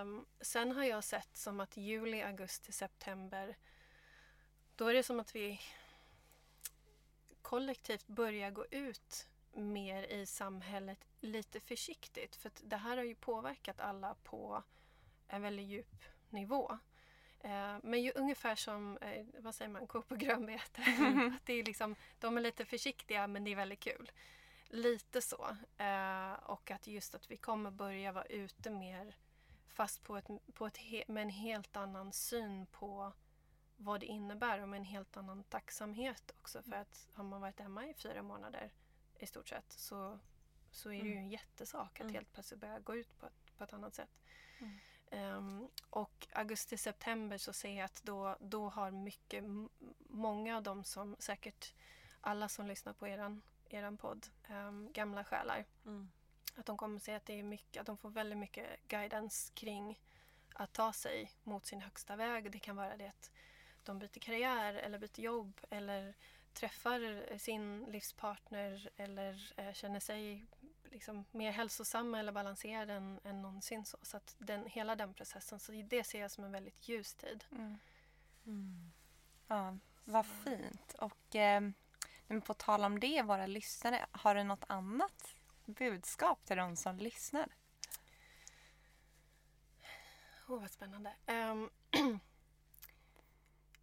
Um, sen har jag sett som att juli, augusti, september då är det som att vi kollektivt börjar gå ut mer i samhället lite försiktigt. För det här har ju påverkat alla på en väldigt djup nivå. Eh, men ju ungefär som, eh, vad säger man, ko på grönbete. det är liksom, de är lite försiktiga men det är väldigt kul. Lite så. Eh, och att just att vi kommer börja vara ute mer fast på ett, på ett med en helt annan syn på vad det innebär och med en helt annan tacksamhet också. För att har man varit hemma i fyra månader i stort sett så, så är det ju mm. en jättesak att mm. helt plötsligt börja gå ut på ett, på ett annat sätt. Mm. Um, och augusti-september så ser jag att då, då har mycket, många av dem som säkert alla som lyssnar på eran, eran podd, um, gamla själar, mm. att de kommer se att det är mycket, att de får väldigt mycket guidance kring att ta sig mot sin högsta väg. Det kan vara det att de byter karriär eller byter jobb eller träffar sin livspartner eller eh, känner sig liksom mer hälsosam eller balanserad än, än någonsin. Så, så att den, hela den processen, så det ser jag som en väldigt ljus tid. Mm. Mm. Ja, vad fint. Och eh, på tal om det, våra lyssnare, har du något annat budskap till de som lyssnar? Åh, oh, vad spännande. Um,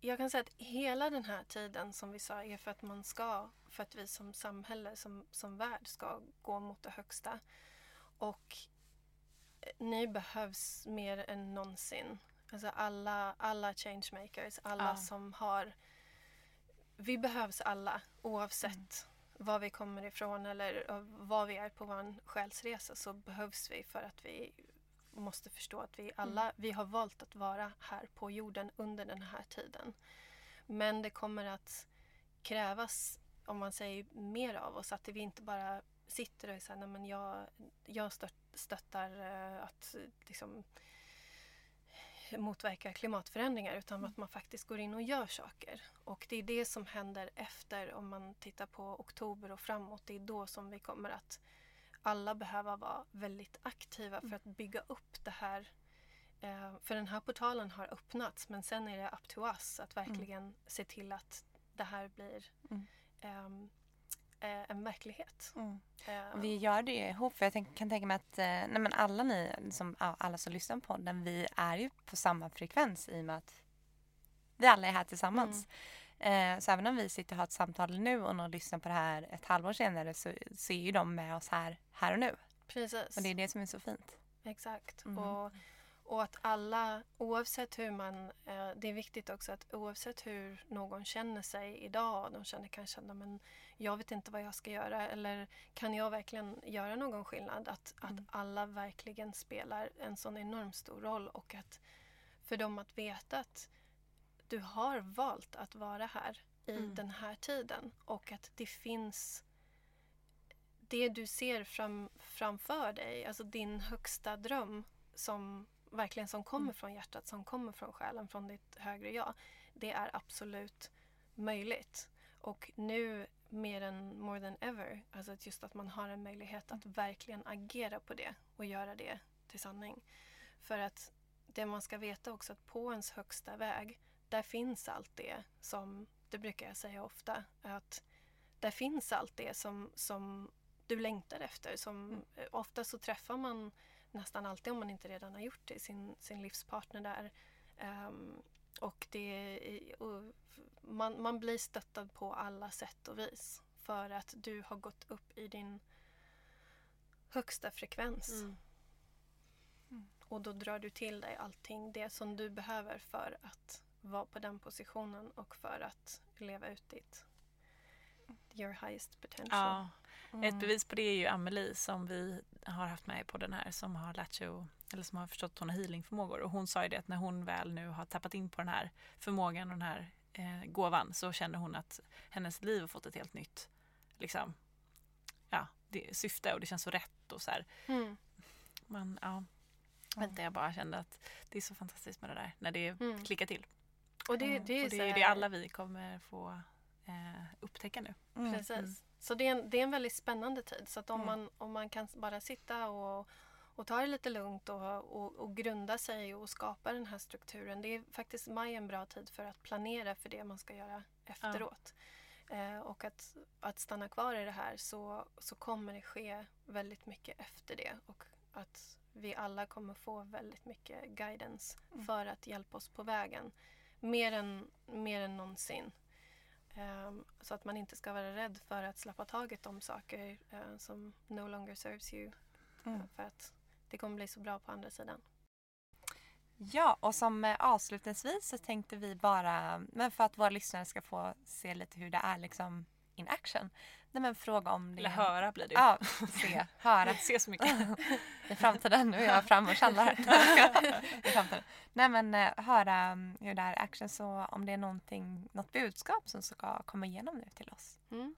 jag kan säga att hela den här tiden som vi sa är för att man ska, för att vi som samhälle, som, som värld ska gå mot det högsta. Och eh, ni behövs mer än någonsin. Alltså alla, alla changemakers, alla ja. som har... Vi behövs alla oavsett mm. var vi kommer ifrån eller var vi är på vår själsresa så behövs vi för att vi måste förstå att vi alla mm. vi har valt att vara här på jorden under den här tiden. Men det kommer att krävas, om man säger mer av oss, att vi inte bara sitter och säger att jag, jag stöttar uh, att liksom, motverka klimatförändringar utan mm. att man faktiskt går in och gör saker. Och det är det som händer efter, om man tittar på oktober och framåt, det är då som vi kommer att alla behöva vara väldigt aktiva för att bygga upp det här. Eh, för den här portalen har öppnats men sen är det up to us att verkligen mm. se till att det här blir mm. um, en verklighet. Mm. Uh, vi gör det ihop. För jag tänk, kan tänka mig att nej men alla ni, som, alla som lyssnar på den, vi är ju på samma frekvens i och med att vi alla är här tillsammans. Mm. Eh, så även om vi sitter och har ett samtal nu och någon lyssnar på det här ett halvår senare så, så är ju de med oss här, här och nu. Precis. Och det är det som är så fint. Exakt. Mm. Och, och att alla, oavsett hur man... Eh, det är viktigt också att oavsett hur någon känner sig idag, de känner kanske att jag vet inte vad jag ska göra eller kan jag verkligen göra någon skillnad? Att, mm. att alla verkligen spelar en sån enormt stor roll och att för dem att veta att du har valt att vara här i mm. den här tiden och att det finns det du ser fram, framför dig, alltså din högsta dröm som verkligen som kommer mm. från hjärtat, som kommer från själen, från ditt högre jag. Det är absolut möjligt. Och nu mer än more than ever, alltså just att man har en möjlighet att verkligen agera på det och göra det till sanning. För att det man ska veta också att på ens högsta väg där finns allt det som, det brukar jag säga ofta, att där finns allt det som, som du längtar efter. Som, mm. Ofta så träffar man nästan alltid, om man inte redan har gjort det, sin, sin livspartner där. Um, och det, och man, man blir stöttad på alla sätt och vis för att du har gått upp i din högsta frekvens. Mm. Mm. Och då drar du till dig allting det som du behöver för att vara på den positionen och för att leva ut ditt your highest potential. Ja. Mm. Ett bevis på det är ju Amelie som vi har haft med på den här som har lärt sig eller som har förstått att hon har healingförmågor och hon sa ju det att när hon väl nu har tappat in på den här förmågan och den här eh, gåvan så känner hon att hennes liv har fått ett helt nytt liksom, ja, det, syfte och det känns så rätt och så här. Mm. Man, ja, vänta, jag bara kände att det är så fantastiskt med det där när det mm. klickar till. Och det, det, är, och det är det alla vi kommer få eh, upptäcka nu. Mm. Precis. Mm. Så det är, en, det är en väldigt spännande tid. Så att om, mm. man, om man kan bara sitta och, och ta det lite lugnt och, och, och, grunda sig och skapa den här strukturen. Det är faktiskt maj en bra tid för att planera för det man ska göra efteråt. Ja. Eh, och att, att stanna kvar i det här så, så kommer det ske väldigt mycket efter det. Och att vi alla kommer få väldigt mycket guidance mm. för att hjälpa oss på vägen. Mer än, mer än någonsin. Um, så att man inte ska vara rädd för att släppa taget om saker uh, som no longer serves you. Mm. För att det kommer bli så bra på andra sidan. Ja, och som eh, avslutningsvis så tänkte vi bara, men för att våra lyssnare ska få se lite hur det är liksom in action. Nej men fråga om det. Eller höra blir det Ja, se, höra. se så mycket. I framtiden, nu är jag fram och källar. I framtiden. Nej men eh, höra mm, hur det är i action så om det är någonting, något budskap som ska komma igenom nu till oss. Mm.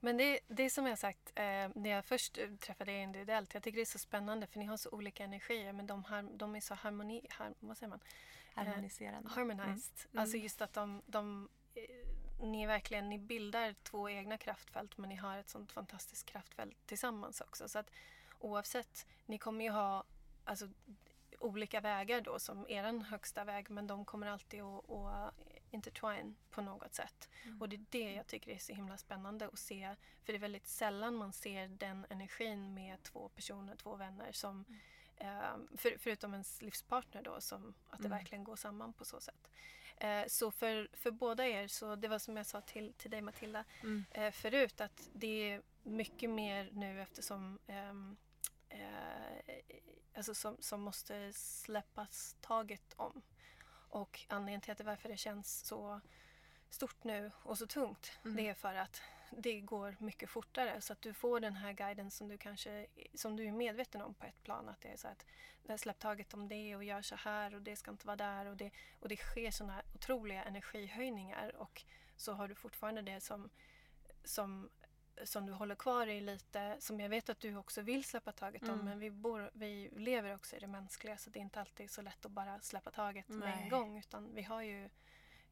Men det, det som jag sagt eh, när jag först träffade er individuellt. Jag tycker det är så spännande för ni har så olika energier men de, har, de är så harmoni, har, vad säger man? Harmoniserande. Eh, harmonized. Mm. Alltså just att de, de ni verkligen ni bildar två egna kraftfält men ni har ett sånt fantastiskt kraftfält tillsammans också. Så att oavsett, ni kommer ju ha alltså, olika vägar då som er högsta väg men de kommer alltid att, att intertwine på något sätt. Mm. Och det är det jag tycker är så himla spännande att se. För det är väldigt sällan man ser den energin med två personer, två vänner som mm. eh, för, förutom ens livspartner då, som att det mm. verkligen går samman på så sätt. Eh, så för, för båda er, så det var som jag sa till, till dig Matilda mm. eh, förut, att det är mycket mer nu eftersom ehm, eh, alltså som, som måste släppas taget om. Och anledningen till att det, varför det känns så stort nu och så tungt, mm. det är för att det går mycket fortare så att du får den här guiden som du kanske som du är medveten om på ett plan. Att det är så att släpp taget om det och gör så här och det ska inte vara där och det, och det sker sådana otroliga energihöjningar och så har du fortfarande det som, som, som du håller kvar i lite, som jag vet att du också vill släppa taget om mm. men vi, bor, vi lever också i det mänskliga så det är inte alltid så lätt att bara släppa taget Nej. med en gång utan vi har ju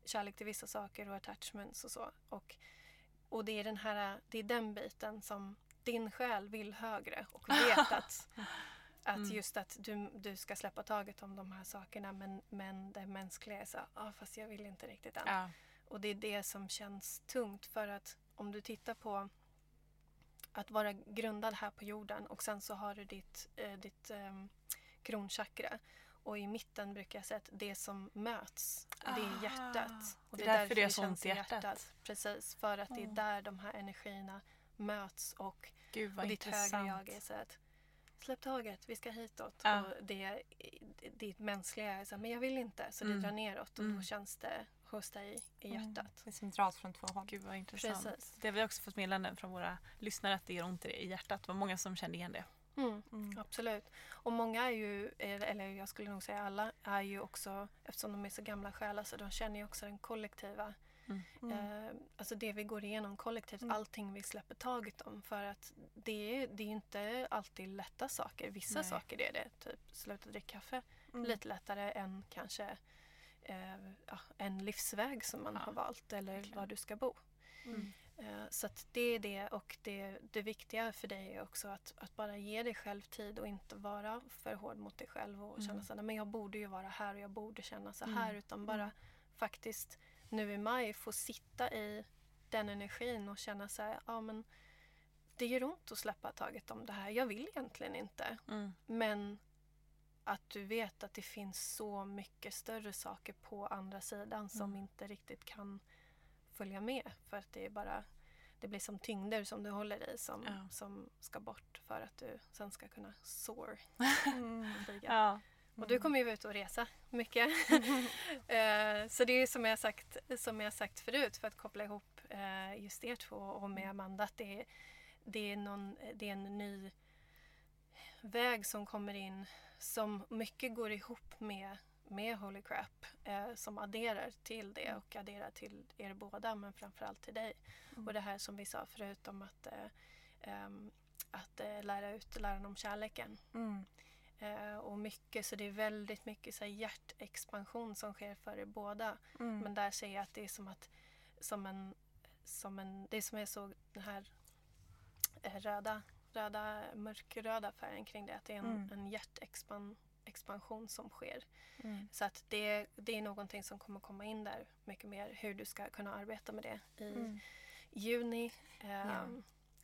kärlek till vissa saker och attachments och så. Och och det är, den här, det är den biten som din själ vill högre och vet att, att mm. just att du, du ska släppa taget om de här sakerna men, men det mänskliga är så ah, fast jag vill inte riktigt än. Ja. Och det är det som känns tungt för att om du tittar på att vara grundad här på jorden och sen så har du ditt, eh, ditt eh, kronchakra och i mitten brukar jag säga att det som möts, det är hjärtat. Och det är, det är därför det är så ont i hjärtat. hjärtat. Precis, för att det är där de här energierna möts och, Gud, och ditt högre jag är så att släpp taget, vi ska hitåt. Ja. Och det, ditt mänskliga är så men jag vill inte. Så mm. det drar neråt och mm. då känns det hos dig i mm. hjärtat. Mm. Det är som dras från två håll. Gud vad intressant. Precis. Det har vi också fått meddelanden från våra lyssnare att det gör ont i hjärtat. Det var många som kände igen det. Mm, mm. Absolut. Och många är ju, eller jag skulle nog säga alla, är ju också, eftersom de är så gamla själar, så de känner ju också den kollektiva Mm. Mm. Eh, alltså det vi går igenom kollektivt, mm. allting vi släpper taget om. För att det är, det är inte alltid lätta saker. Vissa Nej. saker är det. Typ sluta dricka kaffe. Mm. Lite lättare än kanske eh, ja, en livsväg som man ja, har valt eller verkligen. var du ska bo. Mm. Eh, så det är det och det, det viktiga för dig är också att, att bara ge dig själv tid och inte vara för hård mot dig själv och mm. känna så men jag borde ju vara här och jag borde känna så här mm. utan bara mm. faktiskt nu i maj få sitta i den energin och känna så här, ja men det gör ont att släppa taget om det här. Jag vill egentligen inte. Mm. Men att du vet att det finns så mycket större saker på andra sidan som mm. inte riktigt kan följa med för att det är bara det blir som tyngder som du håller i som, ja. som ska bort för att du sen ska kunna soar. Mm. ja. Mm. Och du kommer ju ut och resa mycket. uh, så det är som jag, sagt, som jag sagt förut för att koppla ihop uh, just er två och med Amanda att det är, det, är någon, det är en ny väg som kommer in som mycket går ihop med med Holy Crap eh, som adderar till det mm. och adderar till er båda men framförallt till dig. Mm. Och det här som vi sa förut om att, eh, um, att eh, lära ut läran om kärleken. Mm. Eh, och mycket, så det är väldigt mycket så här, hjärtexpansion som sker för er båda. Mm. Men där ser jag att det är som att som en, som en, det är som jag såg den här eh, röda röda, mörkröda färgen kring det. Att det är en, Mm. en hjärtexpansion som sker. Mm. Så att det, det är någonting som kommer komma in där mycket mer. Hur du ska kunna arbeta med det i Mm. juni. Ehm, Ja.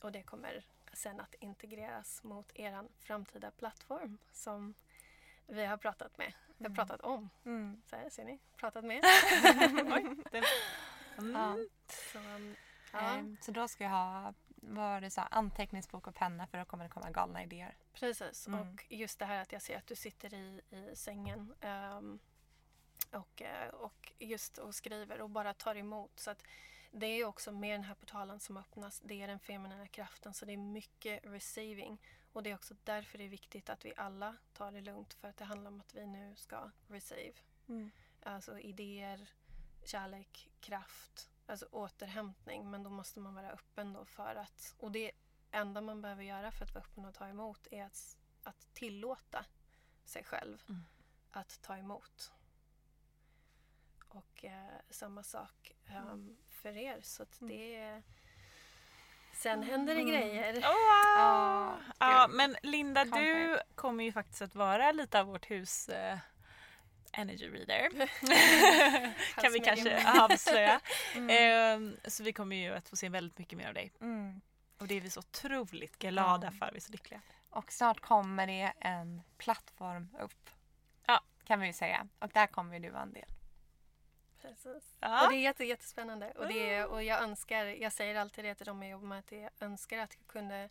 Och det kommer sen att integreras mot er framtida plattform som vi har pratat med. Vi har Mm. pratat om. Mm. Så här, ser ni? Pratat med. Oj, mm. Ja. Så, um, ja, Ehm, Så då ska jag ha vad du sa, anteckningsbok och penna för då kommer det komma galna idéer. precis. Mm. Och just det här att jag ser att du sitter i, i sängen ehm, och, eh, och just och skriver och bara tar emot. Så att det är också med den här portalen som öppnas. Det är den feminina kraften så det är mycket receiving. Och det är också därför det är viktigt att vi alla tar det lugnt för att det handlar om att vi nu ska receive. Mm. Alltså idéer, kärlek, kraft, alltså återhämtning. Men då måste man vara öppen då för att... Och det enda man behöver göra för att vara öppen och ta emot är att, att tillåta sig själv Mm. att ta emot. Och eh, samma sak ehm, för er. Så att det är... Sen händer det grejer. Oh, wow. Ja, ja, men Linda, du kommer ju faktiskt att vara lite av vårt hus eh, energy reader. kan vi kanske avslöja. Mm. Ehm, så vi kommer ju att få se väldigt mycket mer av dig. Mm. Och det är vi så otroligt glada Ja. för. Vi är så lyckliga. Och snart kommer det en plattform upp. Ja. Kan vi ju säga. Och där kommer du vara en del. Precis. Ja. Och det är jätte, jättespännande. Och, det är, och jag önskar, jag säger alltid det till dem jag jobbar med, att jag önskar att jag kunde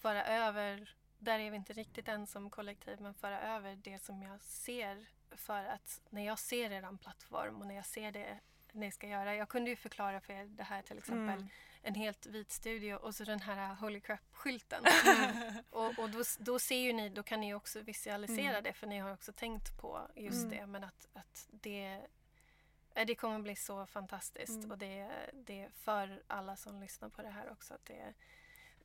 föra över, där är vi inte riktigt än som kollektiv, men föra över det som jag ser. För att när jag ser er plattform och när jag ser det ni ska göra. Jag kunde ju förklara för er det här till exempel. Mm. En helt vit studio och så den här Holy Crap-skylten. och och då, då ser ju ni, då kan ni också visualisera Mm. det för ni har också tänkt på just Mm. det. Men att, att det, eh, det kommer bli så fantastiskt Mm. och det, det är för alla som lyssnar på det här också. Att det,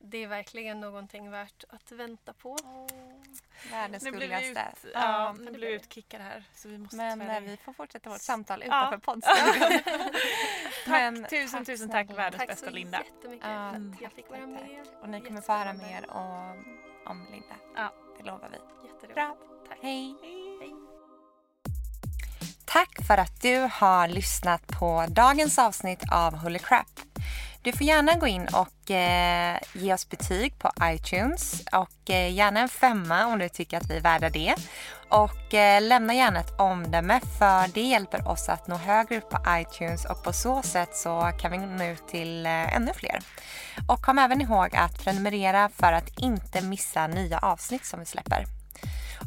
det är verkligen någonting värt att vänta på. Världens Nu blir vi, ut, gulligaste. ja, Ja. nu blir vi utkickade här. Så vi måste Men tyvärr- eh, vi får fortsätta vårt samtal Ja. utanför poddstudion. Men tack, tusen, tack tusen tack världens Tack bästa så Linda. jättemycket Ja, för att tack, jag fick vara tack, tack. med. Och ni kommer få höra mer om, om Linda. Ja. Det lovar vi. Jätteroligt. Bra. Tack. Hej. Hej. Tack för att du har lyssnat på dagens avsnitt av Holy Crap. Du får gärna gå in och eh, ge oss betyg på iTunes och eh, gärna en femma om du tycker att vi är värda det. Och eh, lämna gärna ett omdöme för det hjälper oss att nå högre upp på iTunes och på så sätt så kan vi nå ut till eh, ännu fler. Och kom även ihåg att prenumerera för att inte missa nya avsnitt som vi släpper.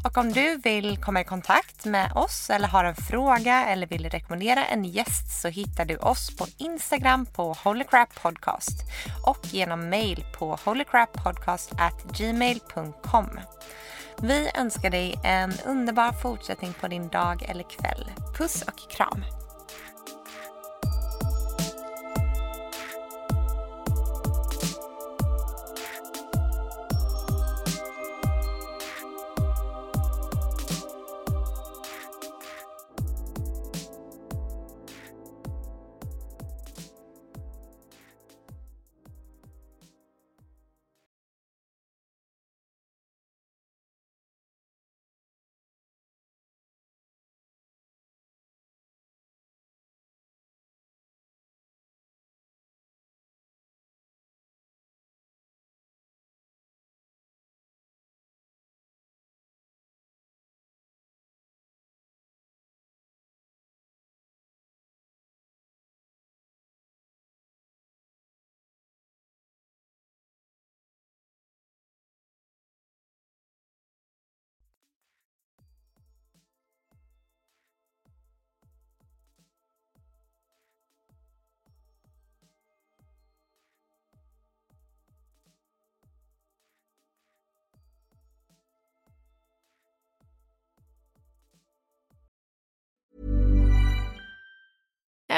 Och om du vill komma i kontakt med oss eller har en fråga eller vill rekommendera en gäst så hittar du oss på Instagram på Holycrappodcast och genom mail på holycrappodcast@gmail.com. Vi önskar dig en underbar fortsättning på din dag eller kväll. Puss och kram!